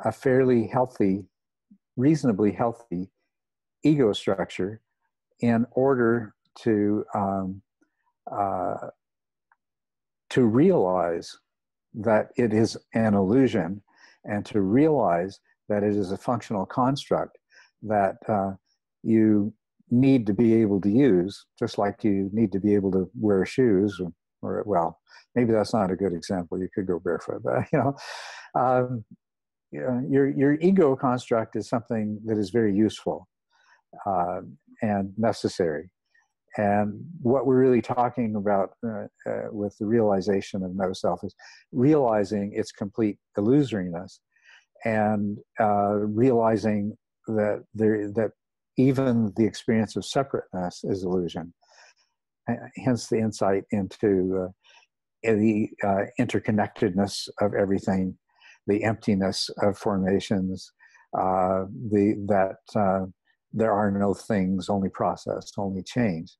a fairly healthy, reasonably healthy ego structure in order to um, uh, to realize that it is an illusion and to realize that it is a functional construct that uh, you need to be able to use, just like you need to be able to wear shoes, or, or well, maybe that's not a good example. You could go barefoot, but [LAUGHS] you know, um, your your ego construct is something that is very useful uh, and necessary. And what we're really talking about uh, uh, with the realization of no self is realizing its complete illusoriness and uh, realizing that there that even the experience of separateness is illusion. Hence the insight into uh, the uh, interconnectedness of everything, the emptiness of formations, uh, the that uh, there are no things, only process, only change.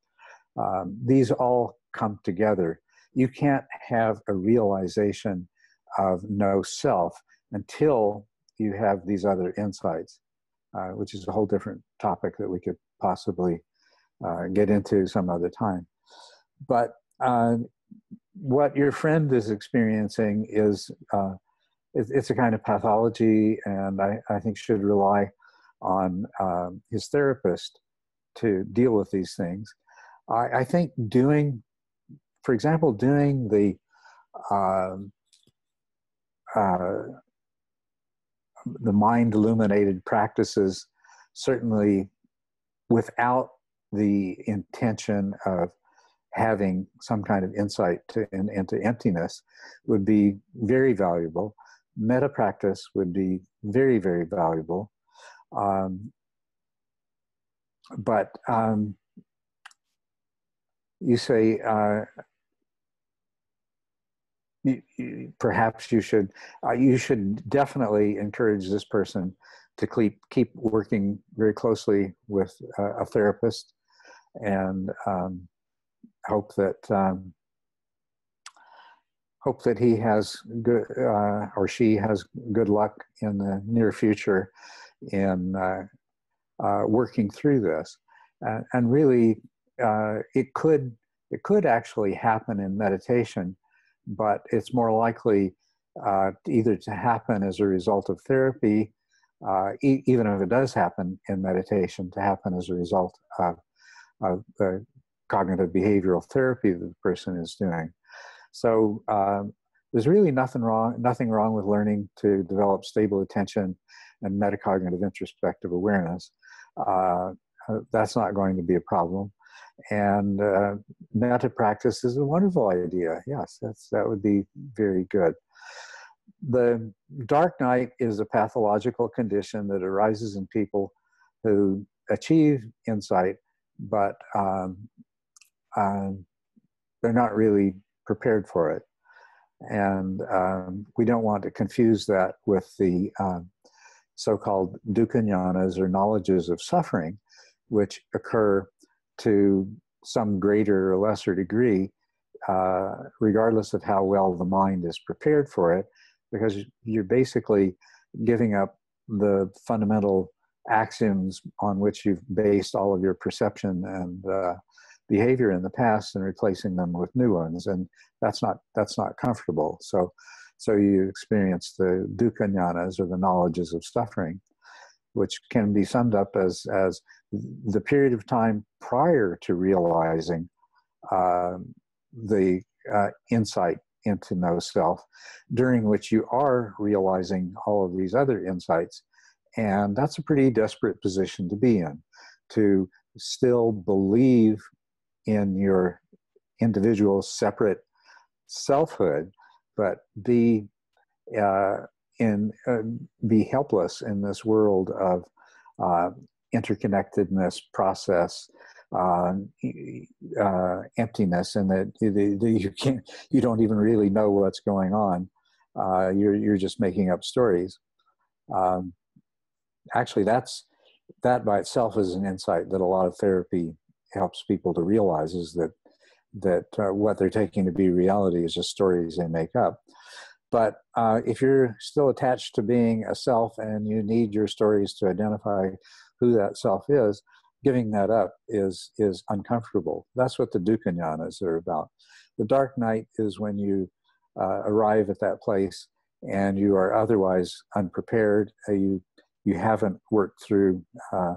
Um, these all come together. You can't have a realization of no self until you have these other insights, uh, which is a whole different topic that we could possibly uh, get into some other time. But uh, what your friend is experiencing is uh, it's a kind of pathology, and I, I think should rely on um, his therapist to deal with these things. I, I think doing, for example, doing the um, uh, the mind illuminated practices certainly without the intention of having some kind of insight to, in, into emptiness would be very valuable. Metta practice would be very, very valuable. Um, but um, you say uh, perhaps you should uh, you should definitely encourage this person to keep keep working very closely with uh, a therapist and um, hope that um, hope that he has good uh, or she has good luck in the near future in uh, uh, working through this. And really, uh, it could it could actually happen in meditation, but it's more likely uh, either to happen as a result of therapy, e- even if it does happen in meditation, to happen as a result of, of the cognitive behavioral therapy that the person is doing. So um, there's really nothing wrong, nothing wrong with learning to develop stable attention and metacognitive introspective awareness. Uh, uh, that's not going to be a problem. And uh, metta practice is a wonderful idea. Yes, that's that would be very good. The dark night is a pathological condition that arises in people who achieve insight, but um, um, they're not really prepared for it. And um, we don't want to confuse that with the um, so called dukkha jnanas or knowledges of suffering, which occur to some greater or lesser degree, uh, regardless of how well the mind is prepared for it, because you're basically giving up the fundamental axioms on which you've based all of your perception and uh, behavior in the past and replacing them with new ones and that's not that's not comfortable. So so you experience the dukkha or the knowledges of suffering which can be summed up as as the period of time prior to realizing uh, the uh, insight into no self during which you are realizing all of these other insights and that's a pretty desperate position to be in to still believe in your individual separate selfhood, but be uh, in uh, be helpless in this world of uh, interconnectedness process uh, uh, emptiness and that you can't you don't even really know what's going on. Uh, you're you're just making up stories. Um, actually that's that by itself is an insight that a lot of therapy helps people to realize is that that uh, what they're taking to be reality is just stories they make up. But uh, if you're still attached to being a self and you need your stories to identify who that self is, giving that up is is uncomfortable. That's what the dukkha jnanas are about. The dark night is when you uh, arrive at that place and you are otherwise unprepared. Uh, you you haven't worked through uh,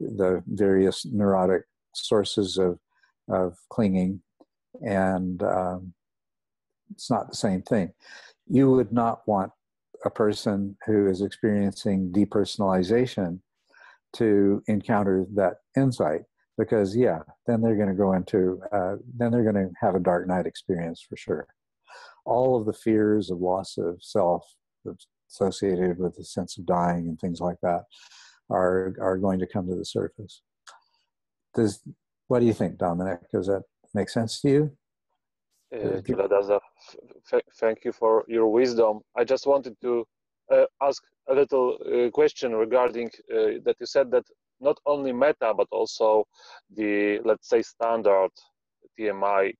the various neurotic sources of of clinging, and um, it's not the same thing. You would not want a person who is experiencing depersonalization to encounter that insight because yeah then they're going to go into uh, then they're going to have a dark night experience for sure all of the fears of loss of self associated with the sense of dying and things like that are are going to come to the surface does what do you think, Dominic? Does that make sense to you? Uh, thank you for your wisdom. I just wanted to uh, ask a little uh, question regarding uh, that you said that not only metta but also the let's say standard TMI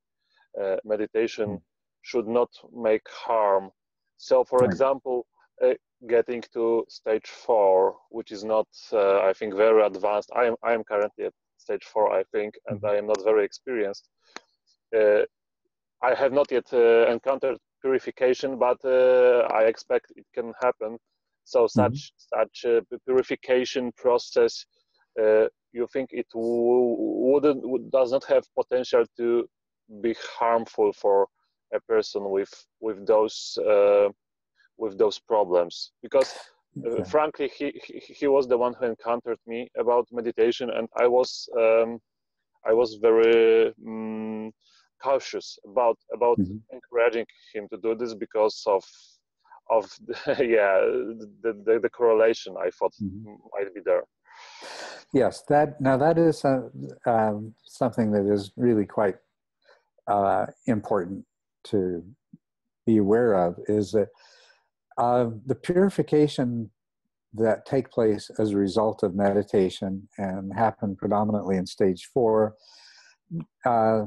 uh, meditation mm. should not make harm. So, for right. example, uh, getting to stage four, which is not, I think, very advanced. I am I am currently at stage four, I think, and mm-hmm. I am not very experienced. Uh, I have not yet uh, encountered purification, but uh, I expect it can happen. So such mm-hmm. such purification process, you think it w- wouldn't does not have potential to be harmful for a person with with those uh, with those problems because uh, frankly, he, he, he was the one who encountered me about meditation, and I was um, I was very um, cautious about about mm-hmm. encouraging him to do this because of of [LAUGHS] the, yeah the, the, the correlation I thought mm-hmm. might be there. Yes, that now that is uh, um, something that is really quite uh, important to be aware of. Is that uh, the purification that take place as a result of meditation and happen predominantly in stage four uh,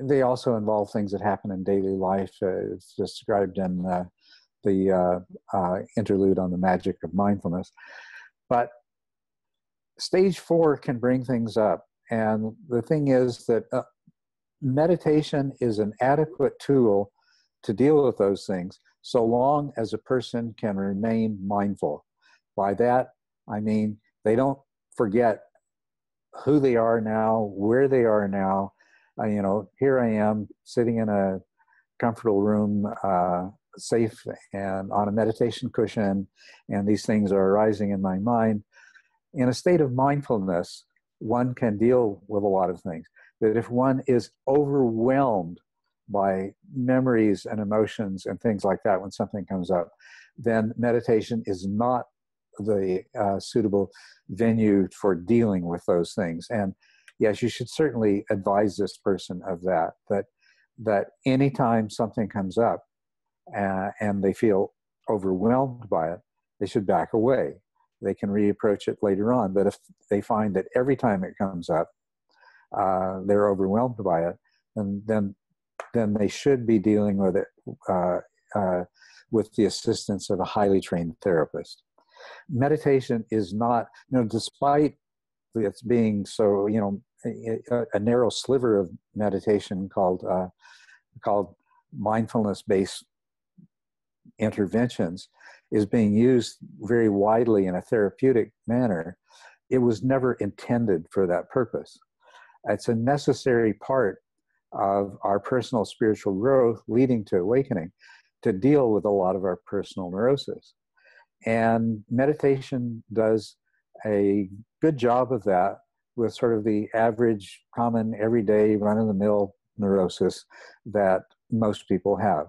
they also involve things that happen in daily life. Uh, it's described in uh, the uh, interlude on the magic of mindfulness. But stage four can bring things up. And the thing is that uh, meditation is an adequate tool to deal with those things so long as a person can remain mindful. By that, I mean they don't forget who they are now, where they are now. Uh, you know, here I am sitting in a comfortable room, uh, safe and on a meditation cushion, and these things are arising in my mind. In a state of mindfulness, one can deal with a lot of things. That if one is overwhelmed by memories and emotions and things like that when something comes up, then meditation is not the uh, suitable venue for dealing with those things. And yes, you should certainly advise this person of that. That that anytime something comes up uh, and they feel overwhelmed by it, they should back away. They can reapproach it later on. But if they find that every time it comes up, uh, they're overwhelmed by it, and then then they should be dealing with it uh, uh with the assistance of a highly trained therapist meditation is not, you know, despite it's being so, you know, a, a narrow sliver of meditation called uh, called mindfulness-based interventions is being used very widely in a therapeutic manner. It was never intended for that purpose. It's a necessary part of our personal spiritual growth leading to awakening to deal with a lot of our personal neurosis. And meditation does a good job of that with sort of the average, common, everyday, run of the mill neurosis that most people have.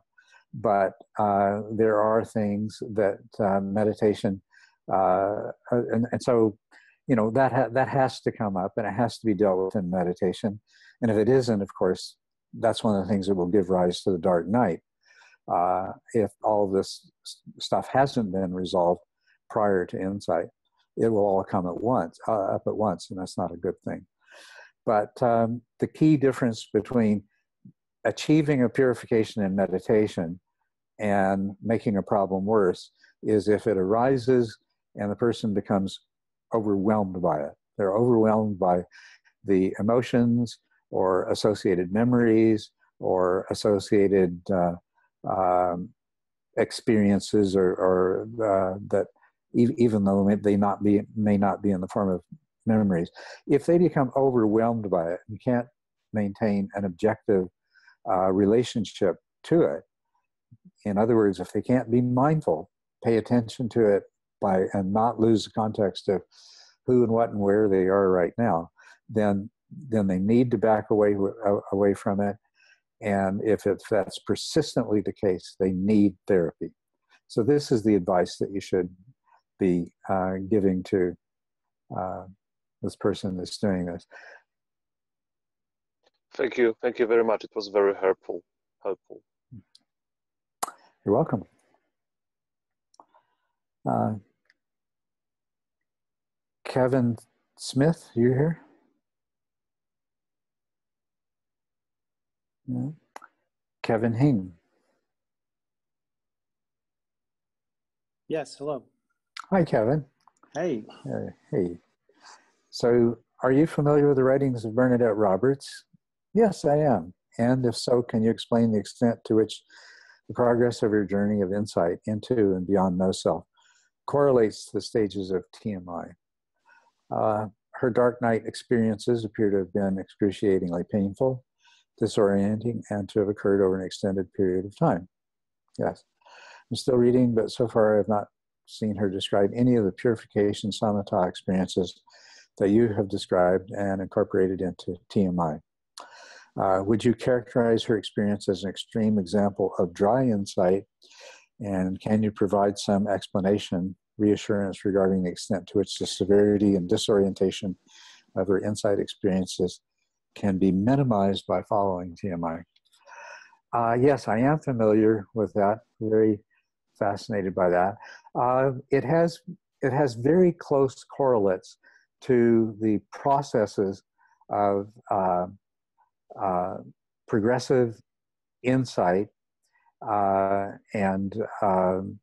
But uh, there are things that uh, meditation, uh, and, and, so, you know, that, ha- that has to come up and it has to be dealt with in meditation. And if it isn't, of course, that's one of the things that will give rise to the dark night uh, if all this stuff hasn't been resolved prior to insight. It will all come at once, uh, up at once, and that's not a good thing. But um, the key difference between achieving a purification in meditation and making a problem worse is if it arises and the person becomes overwhelmed by it. They're overwhelmed by the emotions or associated memories or associated uh, um, experiences or, or uh, that even though they not be may not be in the form of memories. If they become overwhelmed by it and can't maintain an objective uh, relationship to it in other words if they can't be mindful pay attention to it by and not lose the context of who and what and where they are right now then then they need to back away away from it and if it, that's persistently the case, they need therapy. So, this is the advice that you should be uh, giving to uh, this person that's doing this. Thank you. Thank you very much. It was very helpful. Helpful. You're welcome. Uh, Kevin Smith, you here? Yeah. Kevin Hing. Yes, hello. Hi, Kevin. Hey. Uh, hey. So, are you familiar with the writings of Bernadette Roberts? Yes, I am. And if so, can you explain the extent to which the progress of your journey of insight into and beyond no self correlates to the stages of TMI? Uh, her dark night experiences appear to have been excruciatingly painful disorienting, and to have occurred over an extended period of time. Yes. I'm still reading, but so far I have not seen her describe any of the purification samatha experiences that you have described and incorporated into TMI. Uh, would you characterize her experience as an extreme example of dry insight? And can you provide some explanation, reassurance regarding the extent to which the severity and disorientation of her insight experiences can be minimized by following TMI. Uh, yes, I am familiar with that. Very fascinated by that. Uh, it has it has very close correlates to the processes of uh, uh progressive insight uh, and um,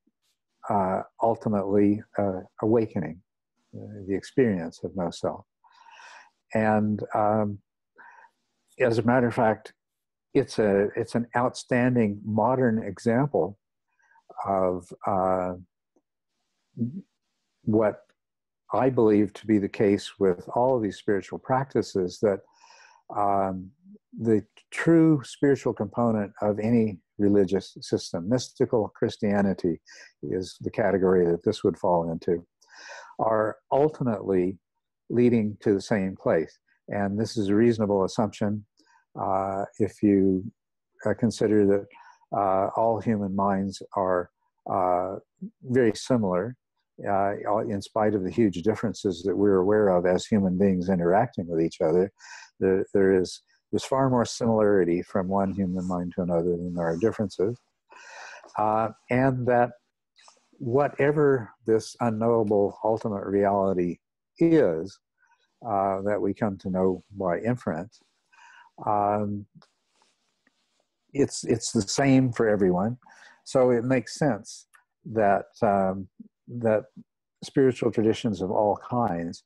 uh, ultimately awakening, the experience of no self. And um, as a matter of fact, it's a it's an outstanding modern example of uh, what I believe to be the case with all of these spiritual practices that um, the true spiritual component of any religious system, mystical Christianity is the category that this would fall into, are ultimately leading to the same place. And this is a reasonable assumption uh, if you uh, consider that uh, all human minds are uh, very similar uh, in spite of the huge differences that we're aware of as human beings interacting with each other, there, there is there's far more similarity from one human mind to another than there are differences, uh, and that whatever this unknowable ultimate reality is uh, that we come to know by inference, um, it's it's the same for everyone. So it makes sense that um, that spiritual traditions of all kinds,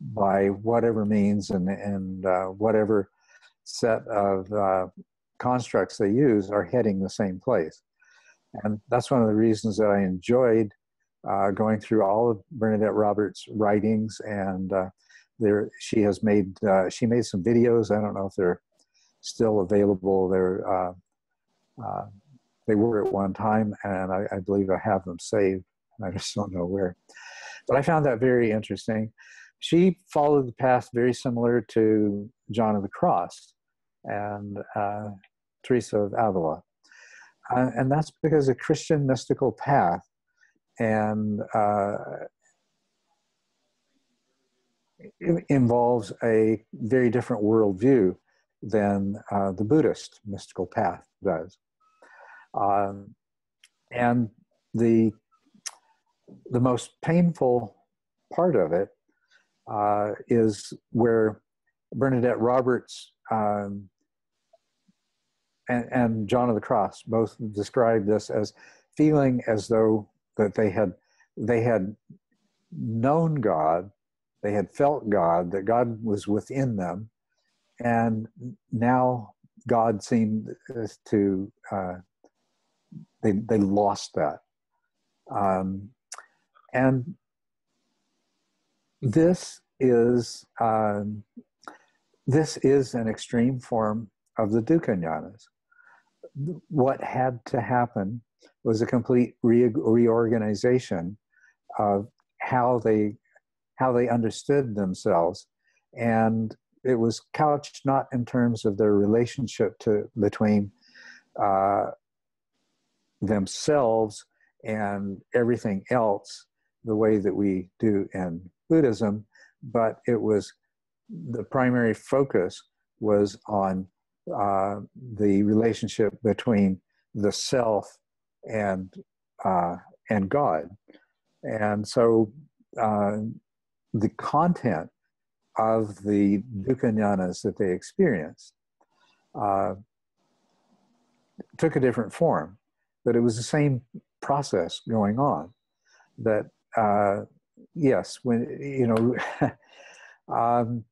by whatever means and, and uh, whatever set of uh, constructs they use, are heading the same place. And that's one of the reasons that I enjoyed uh, going through all of Bernadette Roberts' writings. And uh, there, she has made uh, she made some videos. I don't know if they're still available. They're uh, they were at one time, and I, I believe I have them saved. I just don't know where. But I found that very interesting. She followed the path very similar to John of the Cross and uh, Teresa of Avila. Uh, and that's because a Christian mystical path and uh, involves a very different worldview than uh, the Buddhist mystical path does. Um, and the the most painful part of it uh, is where Bernadette Roberts um, and, and, John of the Cross both described this as feeling as though that they had they had known God, they had felt God, that God was within them, and now God seemed to uh, they they lost that. Um, and this is um, this is an extreme form of the dukkha jnanas. What had to happen was a complete re- reorganization of how they how they understood themselves, and it was couched not in terms of their relationship to between uh, themselves and everything else the way that we do in Buddhism, but it was the primary focus was on uh, the relationship between the self and uh, and God, and so uh, the content of the dukkha that they experienced uh, took a different form, but it was the same process going on. That uh, yes, when you know, [LAUGHS] um,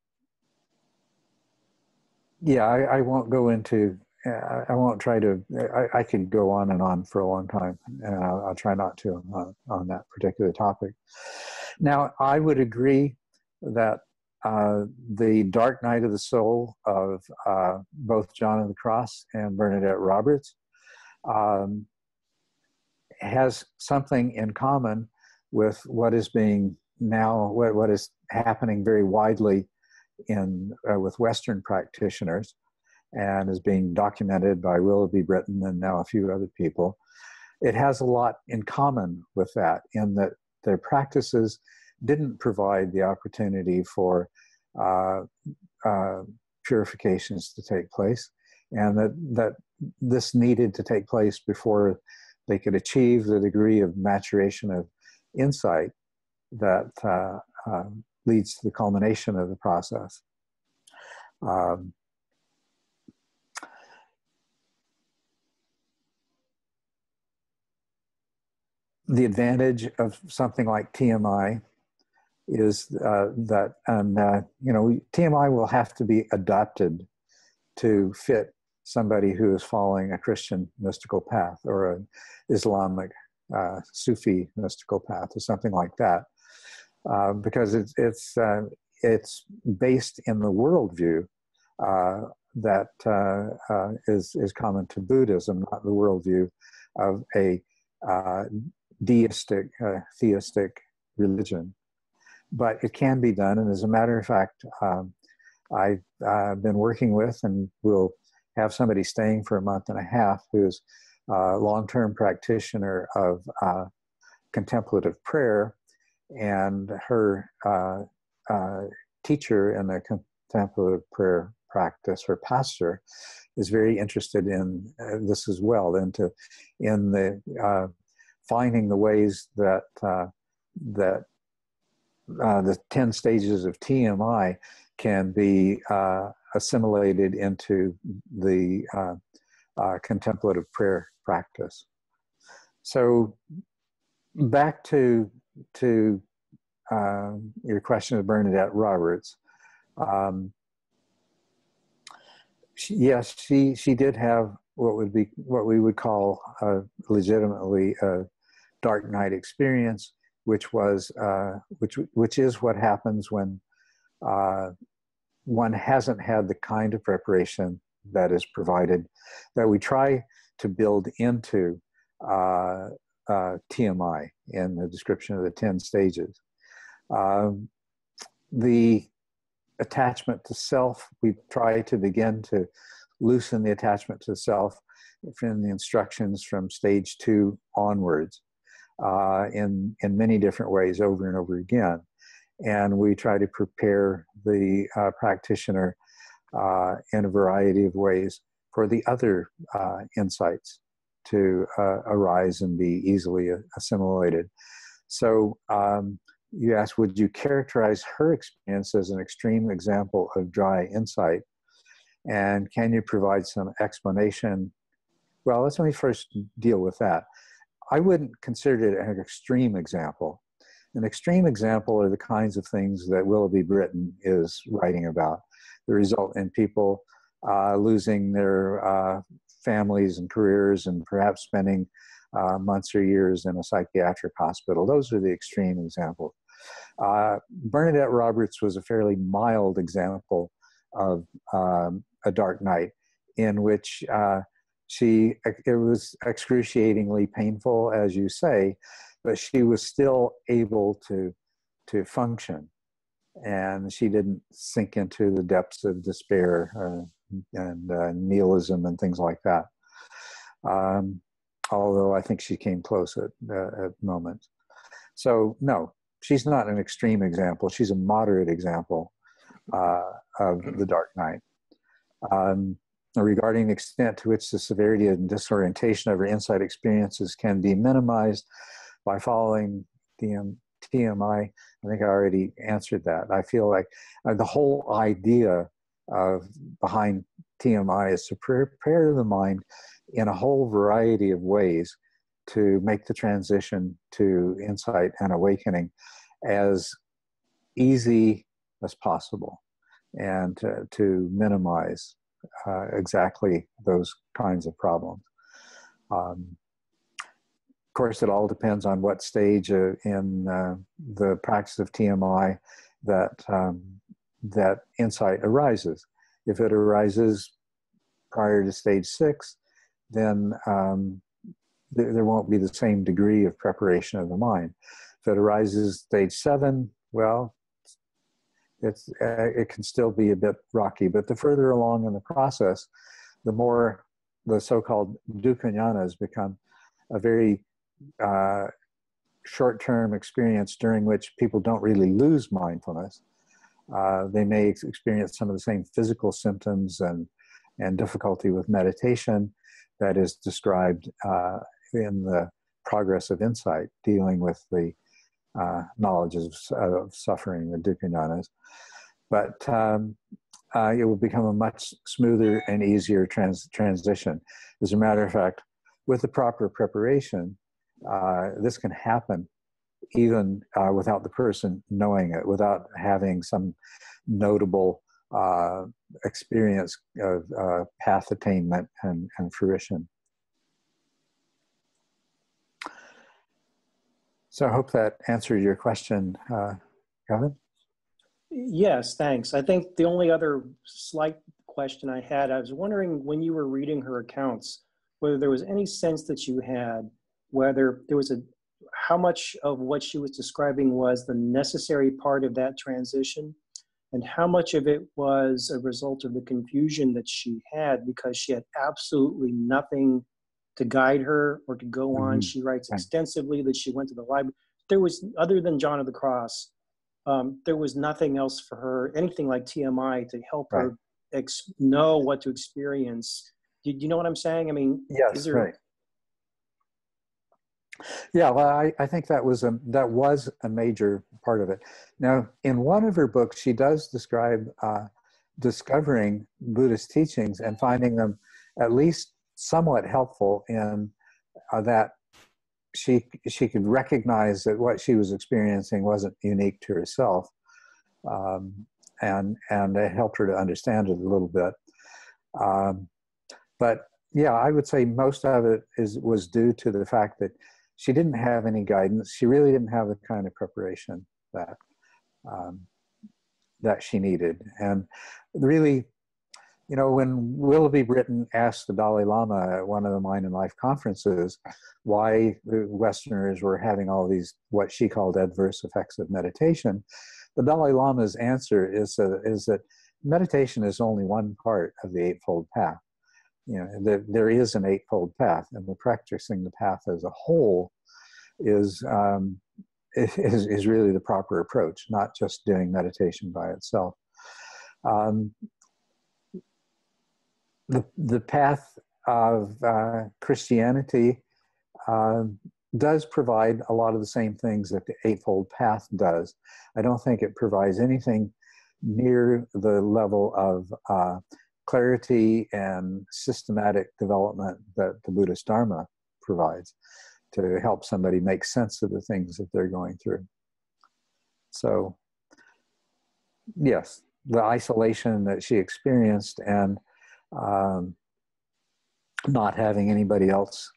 yeah, I, I, won't go into. I won't try to. I, I, could go on and on for a long time, and I'll, I'll try not to on, that particular topic. Now, I would agree that uh, the dark night of the soul of uh, both John of the Cross and Bernadette Roberts um, has something in common with what is being now what, what is happening very widely in uh, with Western practitioners and is being documented by Willoughby Britton and now a few other people. It has a lot in common with that in that their practices didn't provide the opportunity for uh, uh, purifications to take place, and that that this needed to take place before they could achieve the degree of maturation of insight that uh, um, leads to the culmination of the process. Um, the advantage of something like TMI is uh, that, and uh, you know, TMI will have to be adapted to fit somebody who is following a Christian mystical path or an Islamic uh, Sufi mystical path or something like that, uh, because it's it's uh, it's based in the worldview uh, that is is common to Buddhism, not the worldview of a deistic, theistic religion but it can be done. And as a matter of fact, um, I've uh, been working with and will have somebody staying for a month and a half who's a long term practitioner of uh, contemplative prayer. And her uh, uh, teacher in the contemplative prayer practice, her pastor, is very interested in uh, this as well, into in the uh, finding the ways that that uh, the 10 stages of TMI can be uh, assimilated into the uh, uh, contemplative prayer practice. So back to to uh, your question of Bernadette Roberts. Um, she, yes, she she did have what would be what we would call a legitimately a dark night experience which was uh, which which is what happens when uh, one hasn't had the kind of preparation that is provided that we try to build into uh, uh TMI in the description of the ten stages. Um, the attachment to self, we try to begin to loosen the attachment to self from the instructions from stage two onwards uh, in in many different ways over and over again, and we try to prepare the uh, practitioner uh, in a variety of ways for the other uh, insights to uh, arise and be easily assimilated. So. Um, you asked, would you characterize her experience as an extreme example of dry insight? And can you provide some explanation? Well, let's let me first deal with that. I wouldn't consider it an extreme example. An extreme example are the kinds of things that Willoughby Britton is writing about. The result in people uh, losing their uh, families and careers and perhaps spending uh, months or years in a psychiatric hospital. Those are the extreme examples. Uh, Bernadette Roberts was a fairly mild example of um, a dark night in which uh, she it was excruciatingly painful as you say but she was still able to to function. And she didn't sink into the depths of despair uh, and uh, nihilism and things like that. Um, although i think she came close at, uh, at moments so no she's not an extreme example. She's a moderate example uh, of the dark night um, regarding the extent to which the severity and disorientation of our insight experiences can be minimized by following TM, TMI. I think I already answered that. I feel like uh, the whole idea of behind TMI is to prepare the mind in a whole variety of ways to make the transition to insight and awakening as easy as possible and to, to minimize uh, exactly those kinds of problems. Um, of course, it all depends on what stage uh, in uh, the practice of TMI that um, that insight arises. If it arises prior to stage six, then um, th- there won't be the same degree of preparation of the mind. If it arises stage seven, well, it's uh, it can still be a bit rocky. But the further along in the process, the more the so-called dukkha has become a very uh, short-term experience during which people don't really lose mindfulness. Uh, they may experience some of the same physical symptoms and and difficulty with meditation that is described uh, in the progress of insight, dealing with the uh, knowledge of, of, suffering, the dukkha But um, uh, it will become a much smoother and easier trans- transition. As a matter of fact, with the proper preparation, uh, this can happen even uh, without the person knowing it, without having some notable uh, experience of uh, path attainment and, and fruition. So I hope that answered your question, uh, Kevin. Yes, thanks. I think the only other slight question I had, I was wondering when you were reading her accounts, whether there was any sense that you had, whether there was a, how much of what she was describing was the necessary part of that transition, and how much of it was a result of the confusion that she had because she had absolutely nothing to guide her or to go on. Mhm. She writes extensively that she went to the library. There was, other than John of the Cross, um, there was nothing else for her, anything like TMI to help Right. her ex- know what to experience. Do you know what I'm saying? I mean, Yes, is there, right. Yeah, well, I, I think that was a that was a major part of it. Now, in one of her books, she does describe uh, discovering Buddhist teachings and finding them at least somewhat helpful in uh, that she she could recognize that what she was experiencing wasn't unique to herself, um, and and it helped her to understand it a little bit. Um, but yeah, I would say most of it is was due to the fact that she didn't have any guidance. She really didn't have the kind of preparation that um, that she needed, and really, you know, when Willoughby Britton asked the Dalai Lama at one of the Mind and Life conferences why Westerners were having all these what she called adverse effects of meditation, the Dalai Lama's answer is uh, is that meditation is only one part of the Eightfold Path. You know there, there is an eightfold path and the practicing the path as a whole is um, is, is really the proper approach not just doing meditation by itself. Um, the, the path of uh, christianity uh, does provide a lot of the same things that the eightfold path does i don't think it provides anything near the level of uh, clarity and systematic development that the Buddhist Dharma provides to help somebody make sense of the things that they're going through. So, yes, the isolation that she experienced and um, not having anybody else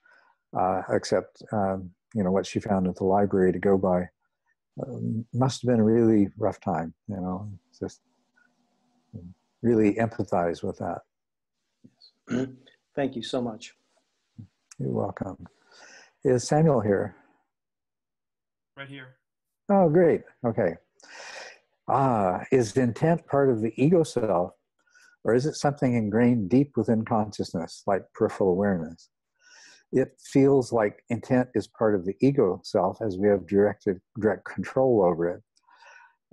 uh, except um, you know what she found at the library to go by um, must have been a really rough time. You know, just really empathize with that. [CLEARS THROAT] thank you so much. You're welcome. Is Samuel here? Right here. Oh, great. Okay. Ah, is intent part of the ego self, or is it something ingrained deep within consciousness, like peripheral awareness? It feels like intent is part of the ego self as we have directed, direct control over it.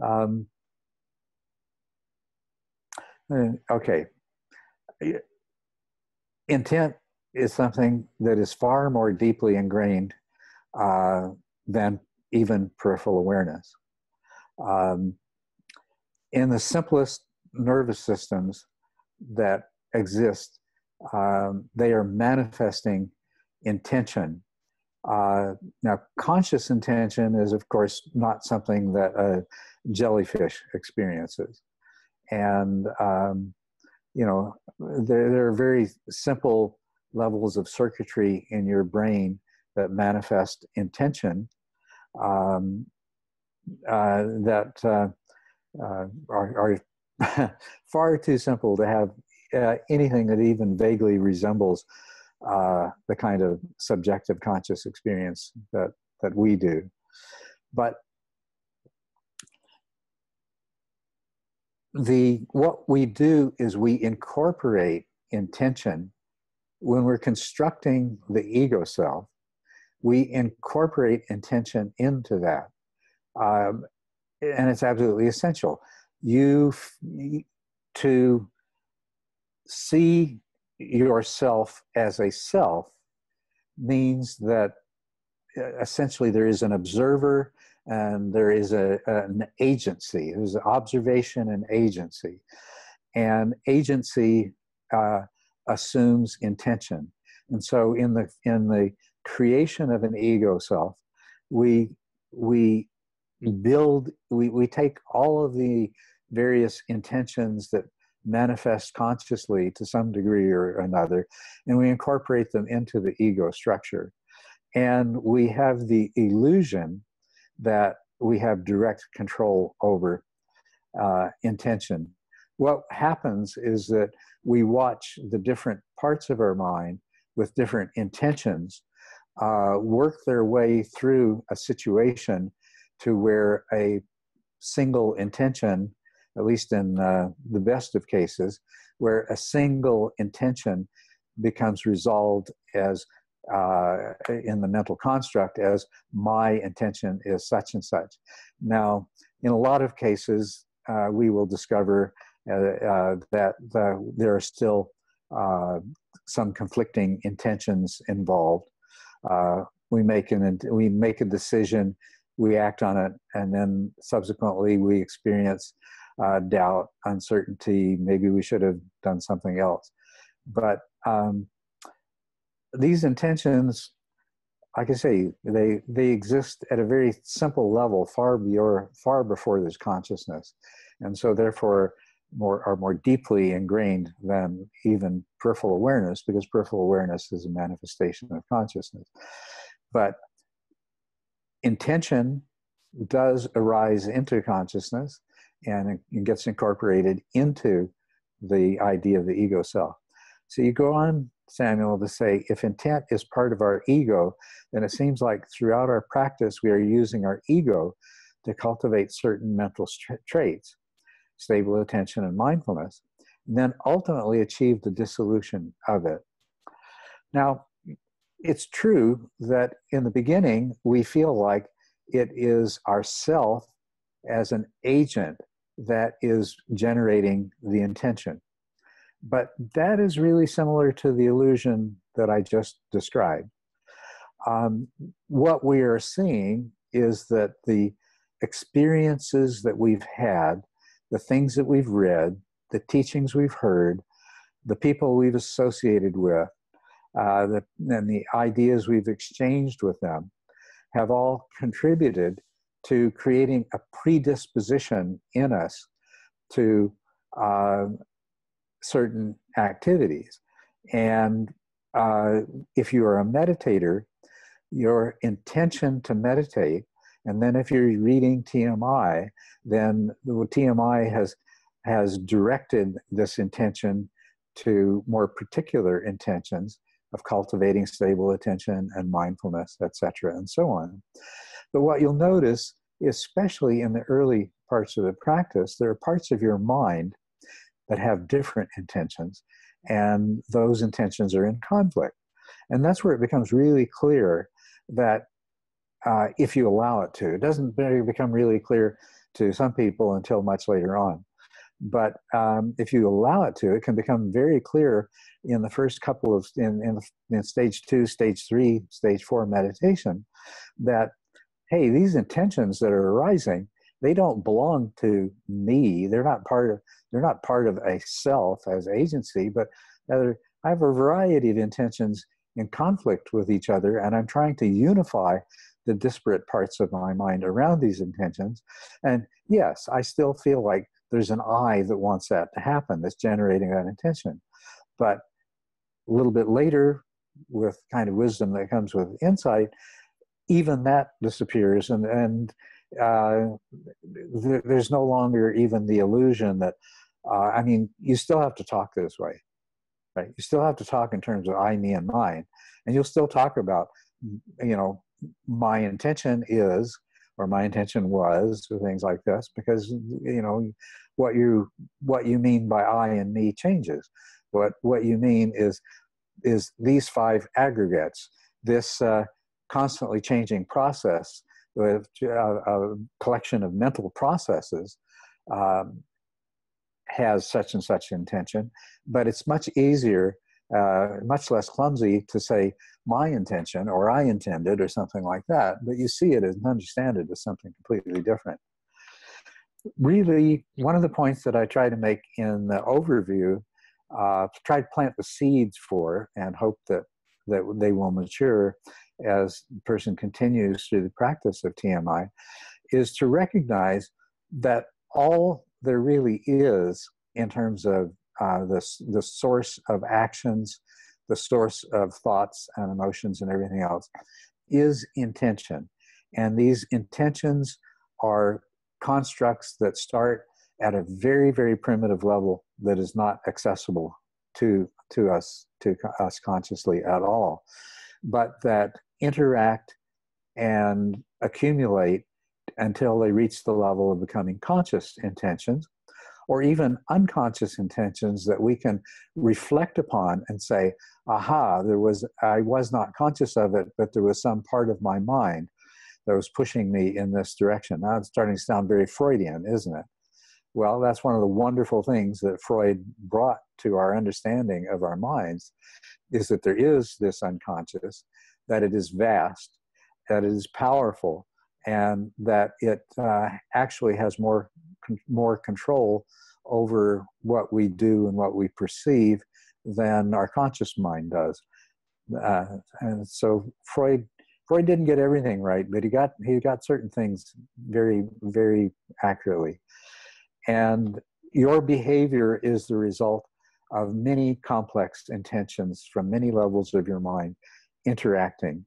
Um, okay. Intent is something that is far more deeply ingrained uh, than even peripheral awareness. Um, in the simplest nervous systems that exist, um, they are manifesting intention. Uh, now, conscious intention is, of course, not something that a jellyfish experiences. And, um, you know, there, there are very simple levels of circuitry in your brain that manifest intention um, uh, that uh, uh, are, are [LAUGHS] far too simple to have uh, anything that even vaguely resembles uh, the kind of subjective conscious experience that, that we do. But the what we do is we incorporate intention. When we're constructing the ego self we incorporate intention into that. Um, and it's absolutely essential you to see yourself as a self means that essentially there is an observer and there is a, an agency. There's observation and agency. And agency uh, assumes intention. And so in the, in the creation of an ego self, we we build we, we take all of the various intentions that manifest consciously to some degree or another and we incorporate them into the ego structure. And we have the illusion that we have direct control over uh, intention. What happens is that we watch the different parts of our mind with different intentions uh, work their way through a situation to where a single intention, at least in uh, the best of cases, where a single intention becomes resolved as uh, in the mental construct as my intention is such and such. Now, in a lot of cases, uh, we will discover uh, uh, that the, there are still uh, some conflicting intentions involved. we make an we make a decision we act on it, and then subsequently we experience uh, doubt, uncertainty. Maybe we should have done something else. But um, these intentions, like I say, they they exist at a very simple level, far before far before there's consciousness, and so therefore more are more deeply ingrained than even peripheral awareness, because peripheral awareness is a manifestation of consciousness. But intention does arise into consciousness and it gets incorporated into the idea of the ego self. So you go on, Samuel, to say if intent is part of our ego, then it seems like throughout our practice we are using our ego to cultivate certain mental traits, stable attention and mindfulness, and then ultimately achieve the dissolution of it. Now, it's true that in the beginning we feel like it is ourself as an agent that is generating the intention. But that is really similar to the illusion that I just described. Um, what we are seeing is that the experiences that we've had, the things that we've read, the teachings we've heard, the people we've associated with, uh, the, and the ideas we've exchanged with them have all contributed to creating a predisposition in us to uh, certain activities. And uh, if you are a meditator, your intention to meditate, and then if you're reading TMI, then the TMI has has directed this intention to more particular intentions of cultivating stable attention and mindfulness, etc., and so on. But what you'll notice, especially in the early parts of the practice, there are parts of your mind that have different intentions, and those intentions are in conflict. And that's where it becomes really clear that uh, if you allow it to, it doesn't become really clear to some people until much later on. But um, if you allow it to, it can become very clear in the first couple of in, in, in stage two, stage three, stage four meditation that hey, these intentions that are arising, they don't belong to me. They're not part of they're not part of a self as agency, but rather I have a variety of intentions in conflict with each other, and I'm trying to unify the disparate parts of my mind around these intentions. And yes, I still feel like there's an I that wants that to happen, that's generating that intention. But a little bit later, with kind of wisdom that comes with insight, even that disappears, and and uh, th- there's no longer even the illusion that. Uh, I mean, you still have to talk this way, right? You still have to talk in terms of I, me, and mine, and you'll still talk about, you know, my intention is or my intention was or things like this because you know what you what you mean by i and me changes what what you mean is is these five aggregates this uh, constantly changing process with a, uh, a collection of mental processes um, has such and such intention but it's much easier uh, much less clumsy to say my intention or I intended or something like that, but you see it and understand it as something completely different. Really, one of the points that I try to make in the overview, uh, try to plant the seeds for and hope that, that they will mature, as the person continues through the practice of TMI is to recognize that all there really is in terms of uh, the, the source of actions, the source of thoughts and emotions and everything else is intention. And these intentions are constructs that start at a very, very primitive level that is not accessible to, to us, to us consciously at all, but that interact and accumulate until they reach the level of becoming conscious intentions or even unconscious intentions that we can reflect upon and say aha there was i was not conscious of it but there was some part of my mind that was pushing me in this direction. Now it's starting to sound very freudian isn't it? Well that's one of the wonderful things that freud brought to our understanding of our minds is that there is this unconscious that it is vast that it is powerful and that it uh, actually has more more control over what we do and what we perceive than our conscious mind does. Uh, and so Freud Freud didn't get everything right, but he got he got certain things very very accurately. And your behavior is the result of many complex intentions from many levels of your mind interacting.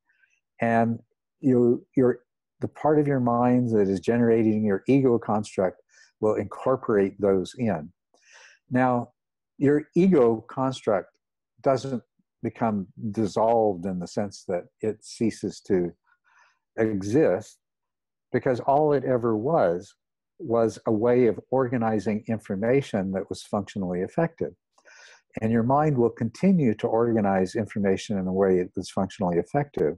And you you're the part of your mind that is generating your ego construct will incorporate those in. Now, your ego construct doesn't become dissolved in the sense that it ceases to exist because all it ever was was a way of organizing information that was functionally effective. And your mind will continue to organize information in a way that's functionally effective.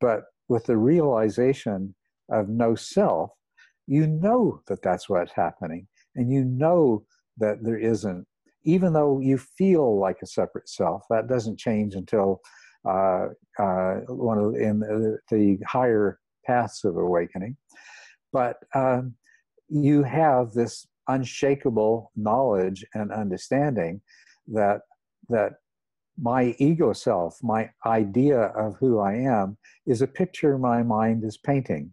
But with the realization of no self, you know that that's what's happening. And you know that there isn't, even though you feel like a separate self, that doesn't change until uh, uh, one of in the, the, higher paths of awakening. But um, you have this unshakable knowledge and understanding that that my ego self, my idea of who I am, is a picture my mind is painting.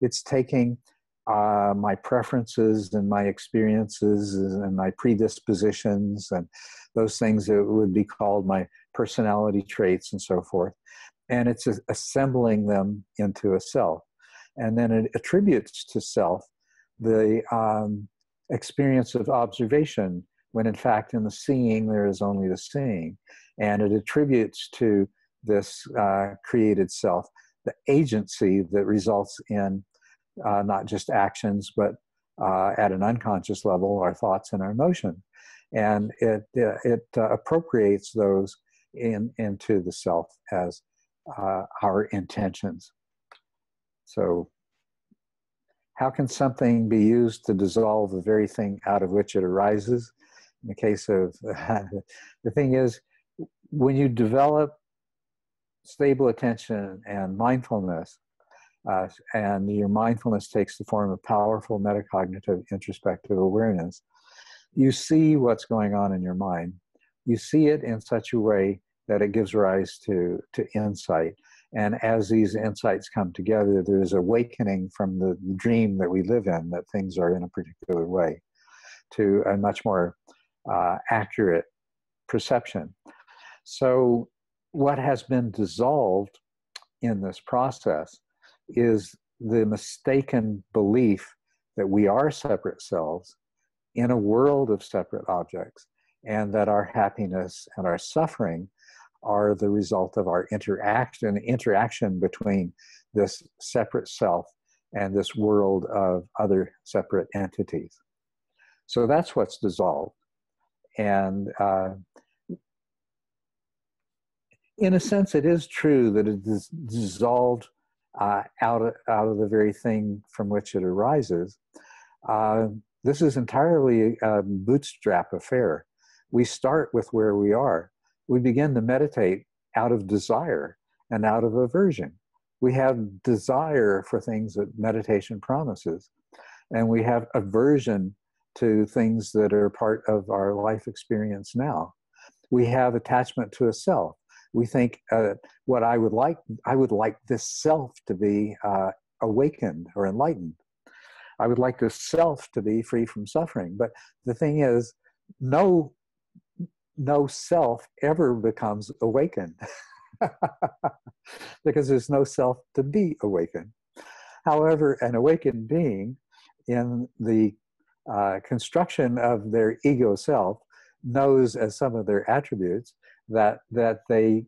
It's taking uh, my preferences and my experiences and my predispositions and those things that would be called my personality traits and so forth. And it's assembling them into a self. And then it attributes to self the um, experience of observation, when in fact in the seeing there is only the seeing and it attributes to this uh, created self the agency that results in uh, not just actions, but uh, at an unconscious level, our thoughts and our emotion. And it, uh, it uh, appropriates those in, into the self as uh, our intentions. So, how can something be used to dissolve the very thing out of which it arises? In the case of [LAUGHS] the thing is, when you develop stable attention and mindfulness, uh, and your mindfulness takes the form of powerful metacognitive introspective awareness, you see what's going on in your mind. You see it in such a way that it gives rise to, to insight. And as these insights come together, there's awakening from the dream that we live in that things are in a particular way to a much more uh, accurate perception. So, what has been dissolved in this process is the mistaken belief that we are separate selves in a world of separate objects, and that our happiness and our suffering are the result of our interaction interaction between this separate self and this world of other separate entities. So that's what's dissolved. And uh, in a sense, it is true that it is dissolved uh, out, of, out of the very thing from which it arises. Uh, this is entirely a bootstrap affair. We start with where we are. We begin to meditate out of desire and out of aversion. We have desire for things that meditation promises, and we have aversion to things that are part of our life experience now. We have attachment to a self we think uh, what I would like, I would like this self to be uh, awakened or enlightened. I would like this self to be free from suffering. But the thing is, no, no self ever becomes awakened [LAUGHS] because there's no self to be awakened. However, an awakened being in the uh, construction of their ego self knows as some of their attributes that that they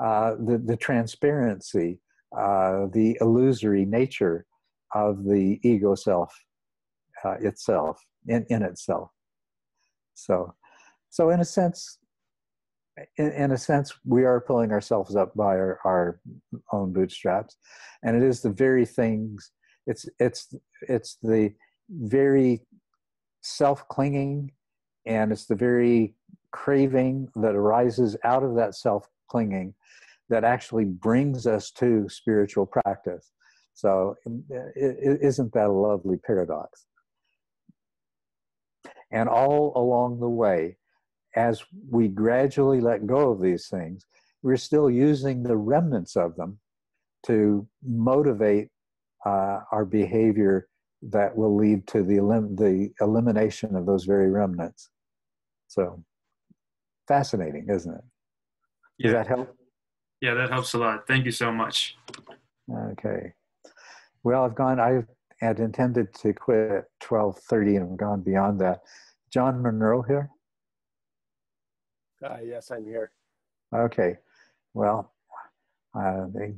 uh, the the transparency, uh, the illusory nature of the ego self uh, itself in in itself. So, so in a sense, in, in a sense, we are pulling ourselves up by our, our own bootstraps, and it is the very things. It's it's it's the very self-clinging and it's the very craving that arises out of that self-clinging that actually brings us to spiritual practice. So is not that a lovely paradox? And all along the way as we gradually let go of these things we're still using the remnants of them to motivate uh, our behavior that will lead to the, elim- the elimination of those very remnants. So fascinating, isn't it? Does yeah. that help? Yeah, that helps a lot. Thank you so much. Okay. Well, I've gone, I had intended to quit at 1230 and I've gone beyond that. John Monroe here? Uh, yes, I'm here. Okay. Well, uh, they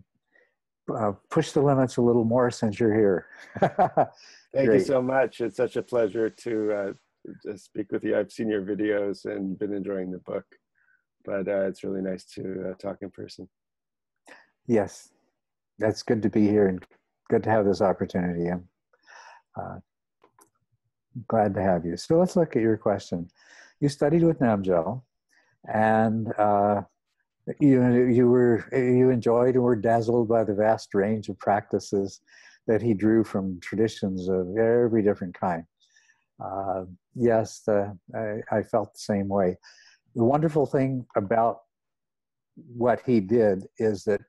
uh, push the limits a little more since you're here. [LAUGHS] Thank Great. you so much. It's such a pleasure to, uh, to, speak with you. I've seen your videos and been enjoying the book, but uh, it's really nice to uh, talk in person. Yes, that's good to be here and good to have this opportunity. I'm uh, glad to have you. So let's look at your question. You studied with Namgyal, and uh, you you were you enjoyed and were dazzled by the vast range of practices that he drew from traditions of every different kind. Uh, yes, the, I, I, felt the same way. The wonderful thing about what he did is that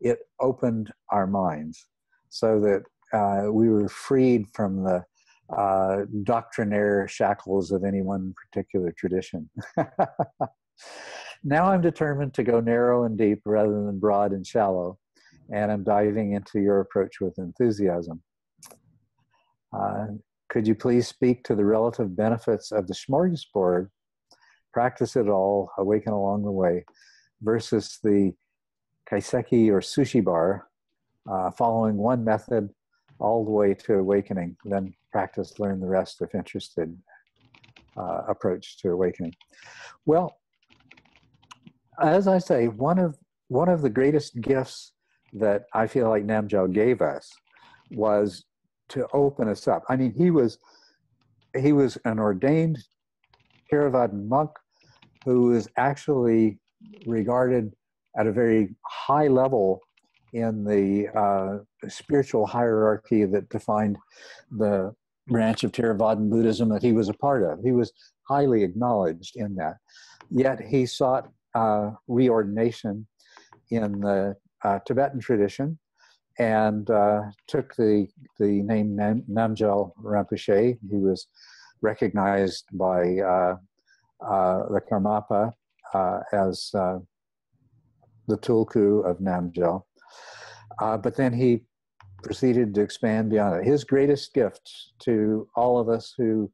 it opened our minds so that uh, we were freed from the uh, doctrinaire shackles of any one particular tradition. [LAUGHS] Now I'm determined to go narrow and deep rather than broad and shallow, and I'm diving into your approach with enthusiasm. Uh, could you please speak to the relative benefits of the smorgasbord, practice it all, awaken along the way, versus the kaiseki or sushi bar, uh, following one method all the way to awakening, then practice, learn the rest if interested uh, approach to awakening. Well, as I say, one of one of the greatest gifts that I feel like Namgyal gave us was to open us up. I mean, he was he was an ordained Theravadan monk who was actually regarded at a very high level in the uh, spiritual hierarchy that defined the branch of Theravadan Buddhism that he was a part of. He was highly acknowledged in that. Yet he sought uh, reordination in the uh, Tibetan tradition and uh, took the, the name Nam, Namgyal Rinpoche. He was recognized by uh, uh, the Karmapa as the Tulku of Namgyal. but then he proceeded to expand beyond it. His greatest gift to all of us who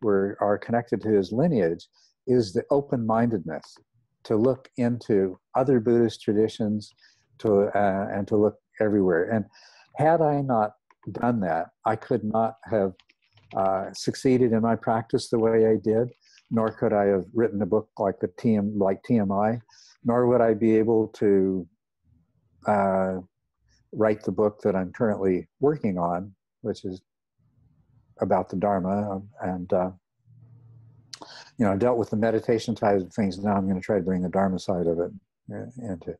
were are connected to his lineage is the open-mindedness to look into other Buddhist traditions to, uh, and to look everywhere. And had I not done that, I could not have uh, succeeded in my practice the way I did, nor could I have written a book like the TM, like TMI, nor would I be able to uh, write the book that I'm currently working on, which is about the Dharma and uh, you know, I dealt with the meditation side of things. Now I'm going to try to bring the Dharma side of it uh, into.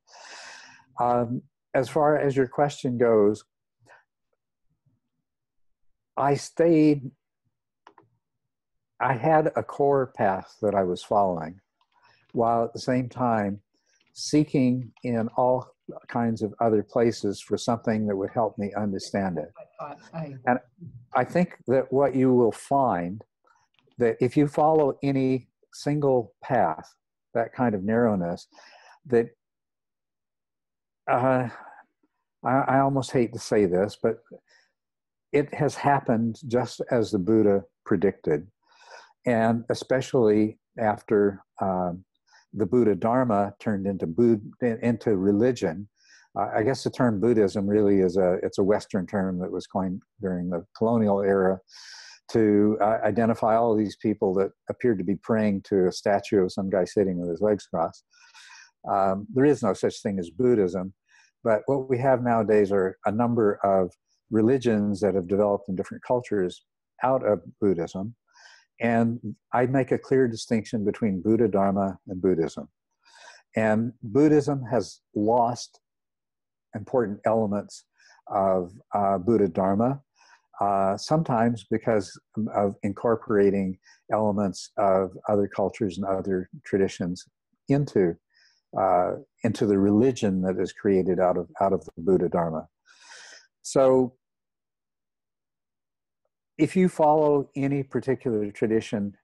Um, as far as your question goes, I stayed, I had a core path that I was following, while at the same time seeking in all kinds of other places for something that would help me understand it. And I think that what you will find that if you follow any single path, that kind of narrowness, that uh, I, I almost hate to say this, but it has happened just as the Buddha predicted. And especially after um, the Buddha Dharma turned into into religion. Uh, I guess the term Buddhism really is a it's a Western term that was coined during the colonial era to uh, identify all these people that appeared to be praying to a statue of some guy sitting with his legs crossed. Um, there is no such thing as Buddhism, but what we have nowadays are a number of religions that have developed in different cultures out of Buddhism. And I make a clear distinction between Buddha Dharma and Buddhism. And Buddhism has lost important elements of uh, Buddha Dharma, uh, sometimes because of incorporating elements of other cultures and other traditions into uh, into the religion that is created out of out of the Buddha Dharma. So if you follow any particular tradition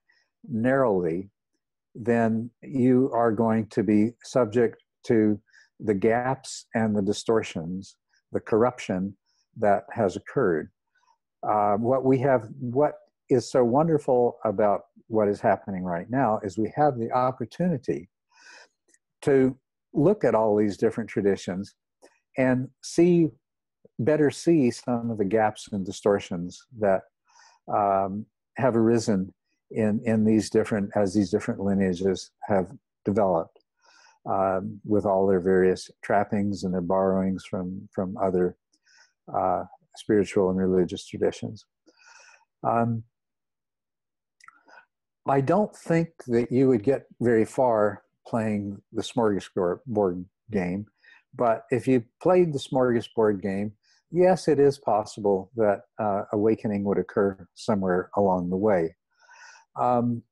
narrowly, then you are going to be subject to the gaps and the distortions, the corruption that has occurred. Uh, what we have, what is so wonderful about what is happening right now is we have the opportunity to look at all these different traditions and see better see some of the gaps and distortions that um, have arisen in in these different as these different lineages have developed um, with all their various trappings and their borrowings from from other uh, spiritual and religious traditions. Um, I don't think that you would get very far playing the smorgasbord game, but if you played the smorgasbord game, yes, it is possible that uh, awakening would occur somewhere along the way. Um,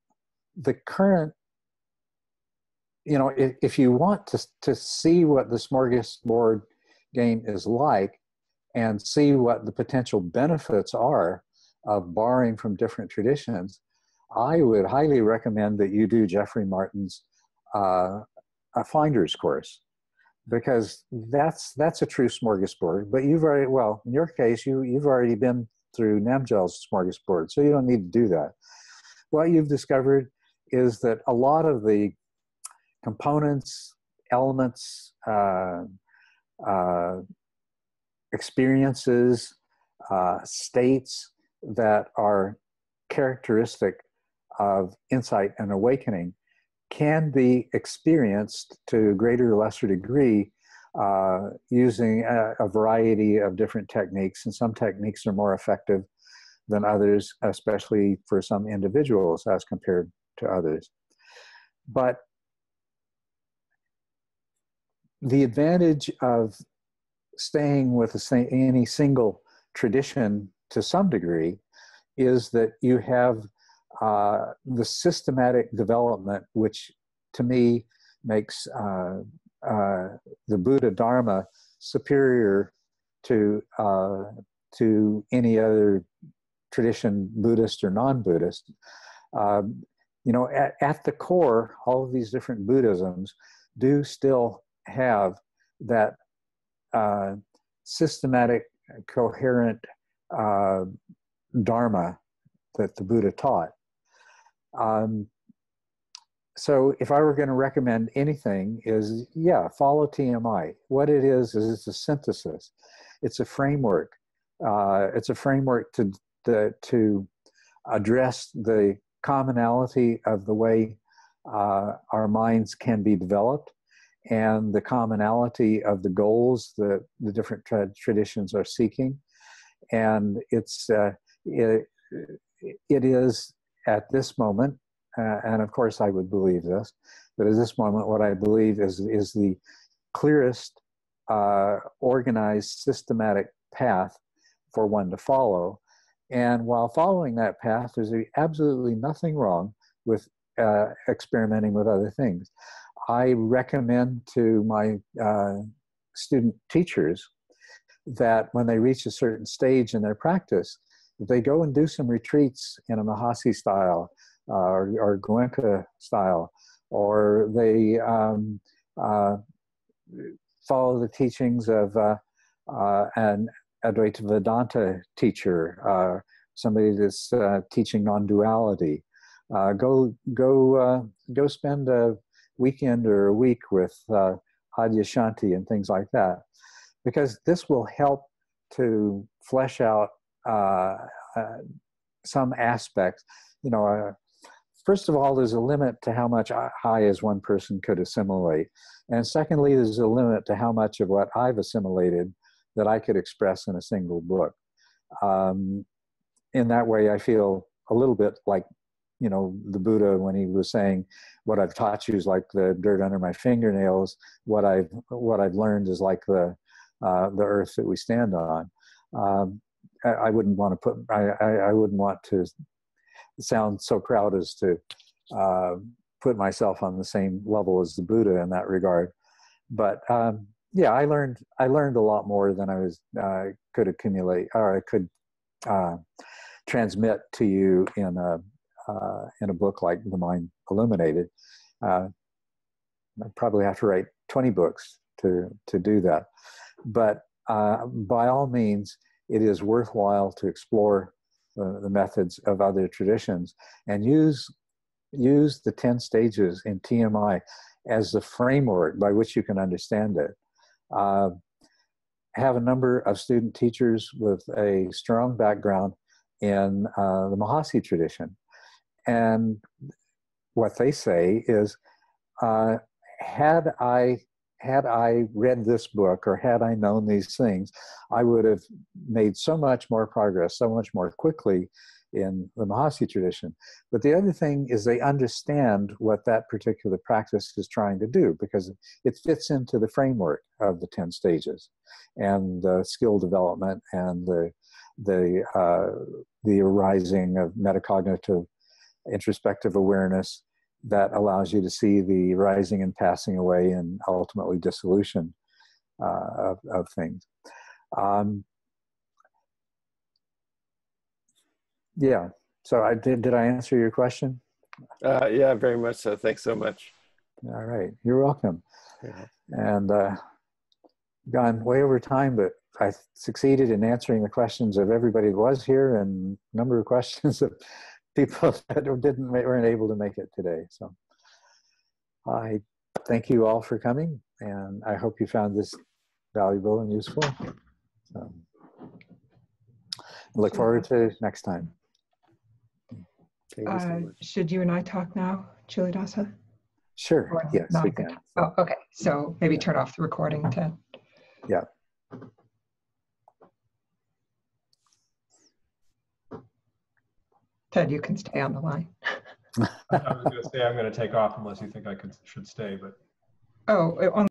the current, you know, if, if you want to, to see what the smorgasbord game is like and see what the potential benefits are of borrowing from different traditions, I would highly recommend that you do Jeffrey Martin's uh, a finder's course because that's that's a true smorgasbord. But you've already well, in your case, you you've already been through Namgyal's smorgasbord, so you don't need to do that. What you've discovered is that a lot of the components, elements, uh, uh, experiences, uh, states that are characteristic of insight and awakening can be experienced to a greater or lesser degree uh, using a, a, variety of different techniques. And some techniques are more effective than others, especially for some individuals as compared to others. But the advantage of staying with a, any single tradition to some degree is that you have uh, the systematic development, which to me makes uh, uh, the Buddha Dharma superior to uh, to any other tradition, Buddhist or non-Buddhist. Um, you know, at, at the core, all of these different Buddhisms do still have that uh, systematic, coherent uh, Dharma that the Buddha taught. Um, so if I were going to recommend anything is, yeah, follow TMI. What it is, is it's a synthesis. It's a framework. Uh, it's a framework to, to, to address the commonality of the way uh, our minds can be developed and the commonality of the goals that the different tra- traditions are seeking. And it's, uh, it, it is at this moment, uh, and of course I would believe this, but at this moment, what I believe is is the clearest, uh, organized, systematic path for one to follow. And while following that path, there's absolutely nothing wrong with uh, experimenting with other things. I recommend to my uh, student teachers that when they reach a certain stage in their practice, they go and do some retreats in a Mahasi style uh, or, or Goenka style, or they um, uh, follow the teachings of uh, uh an Advaita Vedanta teacher, uh, somebody that's teaching non-duality. go go go spend a weekend or a week with uh, Adyashanti and things like that, because this will help to flesh out uh, uh, some aspects. You know, uh, first of all, there's a limit to how much I, as one person, could assimilate. And secondly, there's a limit to how much of what I've assimilated that I could express in a single book. Um, in that way, I feel a little bit like you know the buddha when he was saying what i've taught you is like the dirt under my fingernails. What i've what i've learned is like the uh, the earth that we stand on. Um, I, I, wouldn't want to put I, I, I, wouldn't want to sound so proud as to uh, put myself on the same level as the buddha in that regard. But um, yeah i learned i learned a lot more than i was uh, could accumulate or i could uh, transmit to you in a uh, in a book like The Mind Illuminated. Uh, I probably have to write 20 books to, to do that. But uh, by all means, it is worthwhile to explore the, the, methods of other traditions and use, use the 10 stages in TMI as the framework by which you can understand it. Uh, have a number of student teachers with a strong background in uh, the Mahasi tradition. And what they say is, uh, had I had I read this book or had I known these things, I would have made so much more progress, so much more quickly in the Mahasi tradition. But the other thing is they understand what that particular practice is trying to do because it fits into the framework of the 10 stages and the skill development and the, the, uh, the arising of metacognitive introspective awareness that allows you to see the rising and passing away and ultimately dissolution uh, of, of, things. Um, yeah, so I did, did I answer your question? Uh, yeah, very much so. Thanks so much. All right, you're welcome. Yeah. And uh, gone way over time, but I succeeded in answering the questions of everybody that was here and a number of questions [LAUGHS] of people [LAUGHS] that didn't weren't able to make it today. So I thank you all for coming, and I hope you found this valuable and useful. So, look forward to next time. Uh, should you and I talk now, Culadasa? Sure. Or yes, we can. Oh, okay. So maybe turn off the recording, Ted. Yeah. Ted, you can stay on the line. [LAUGHS] I was going to say I'm going to take off unless you think I could should stay, but. Oh, on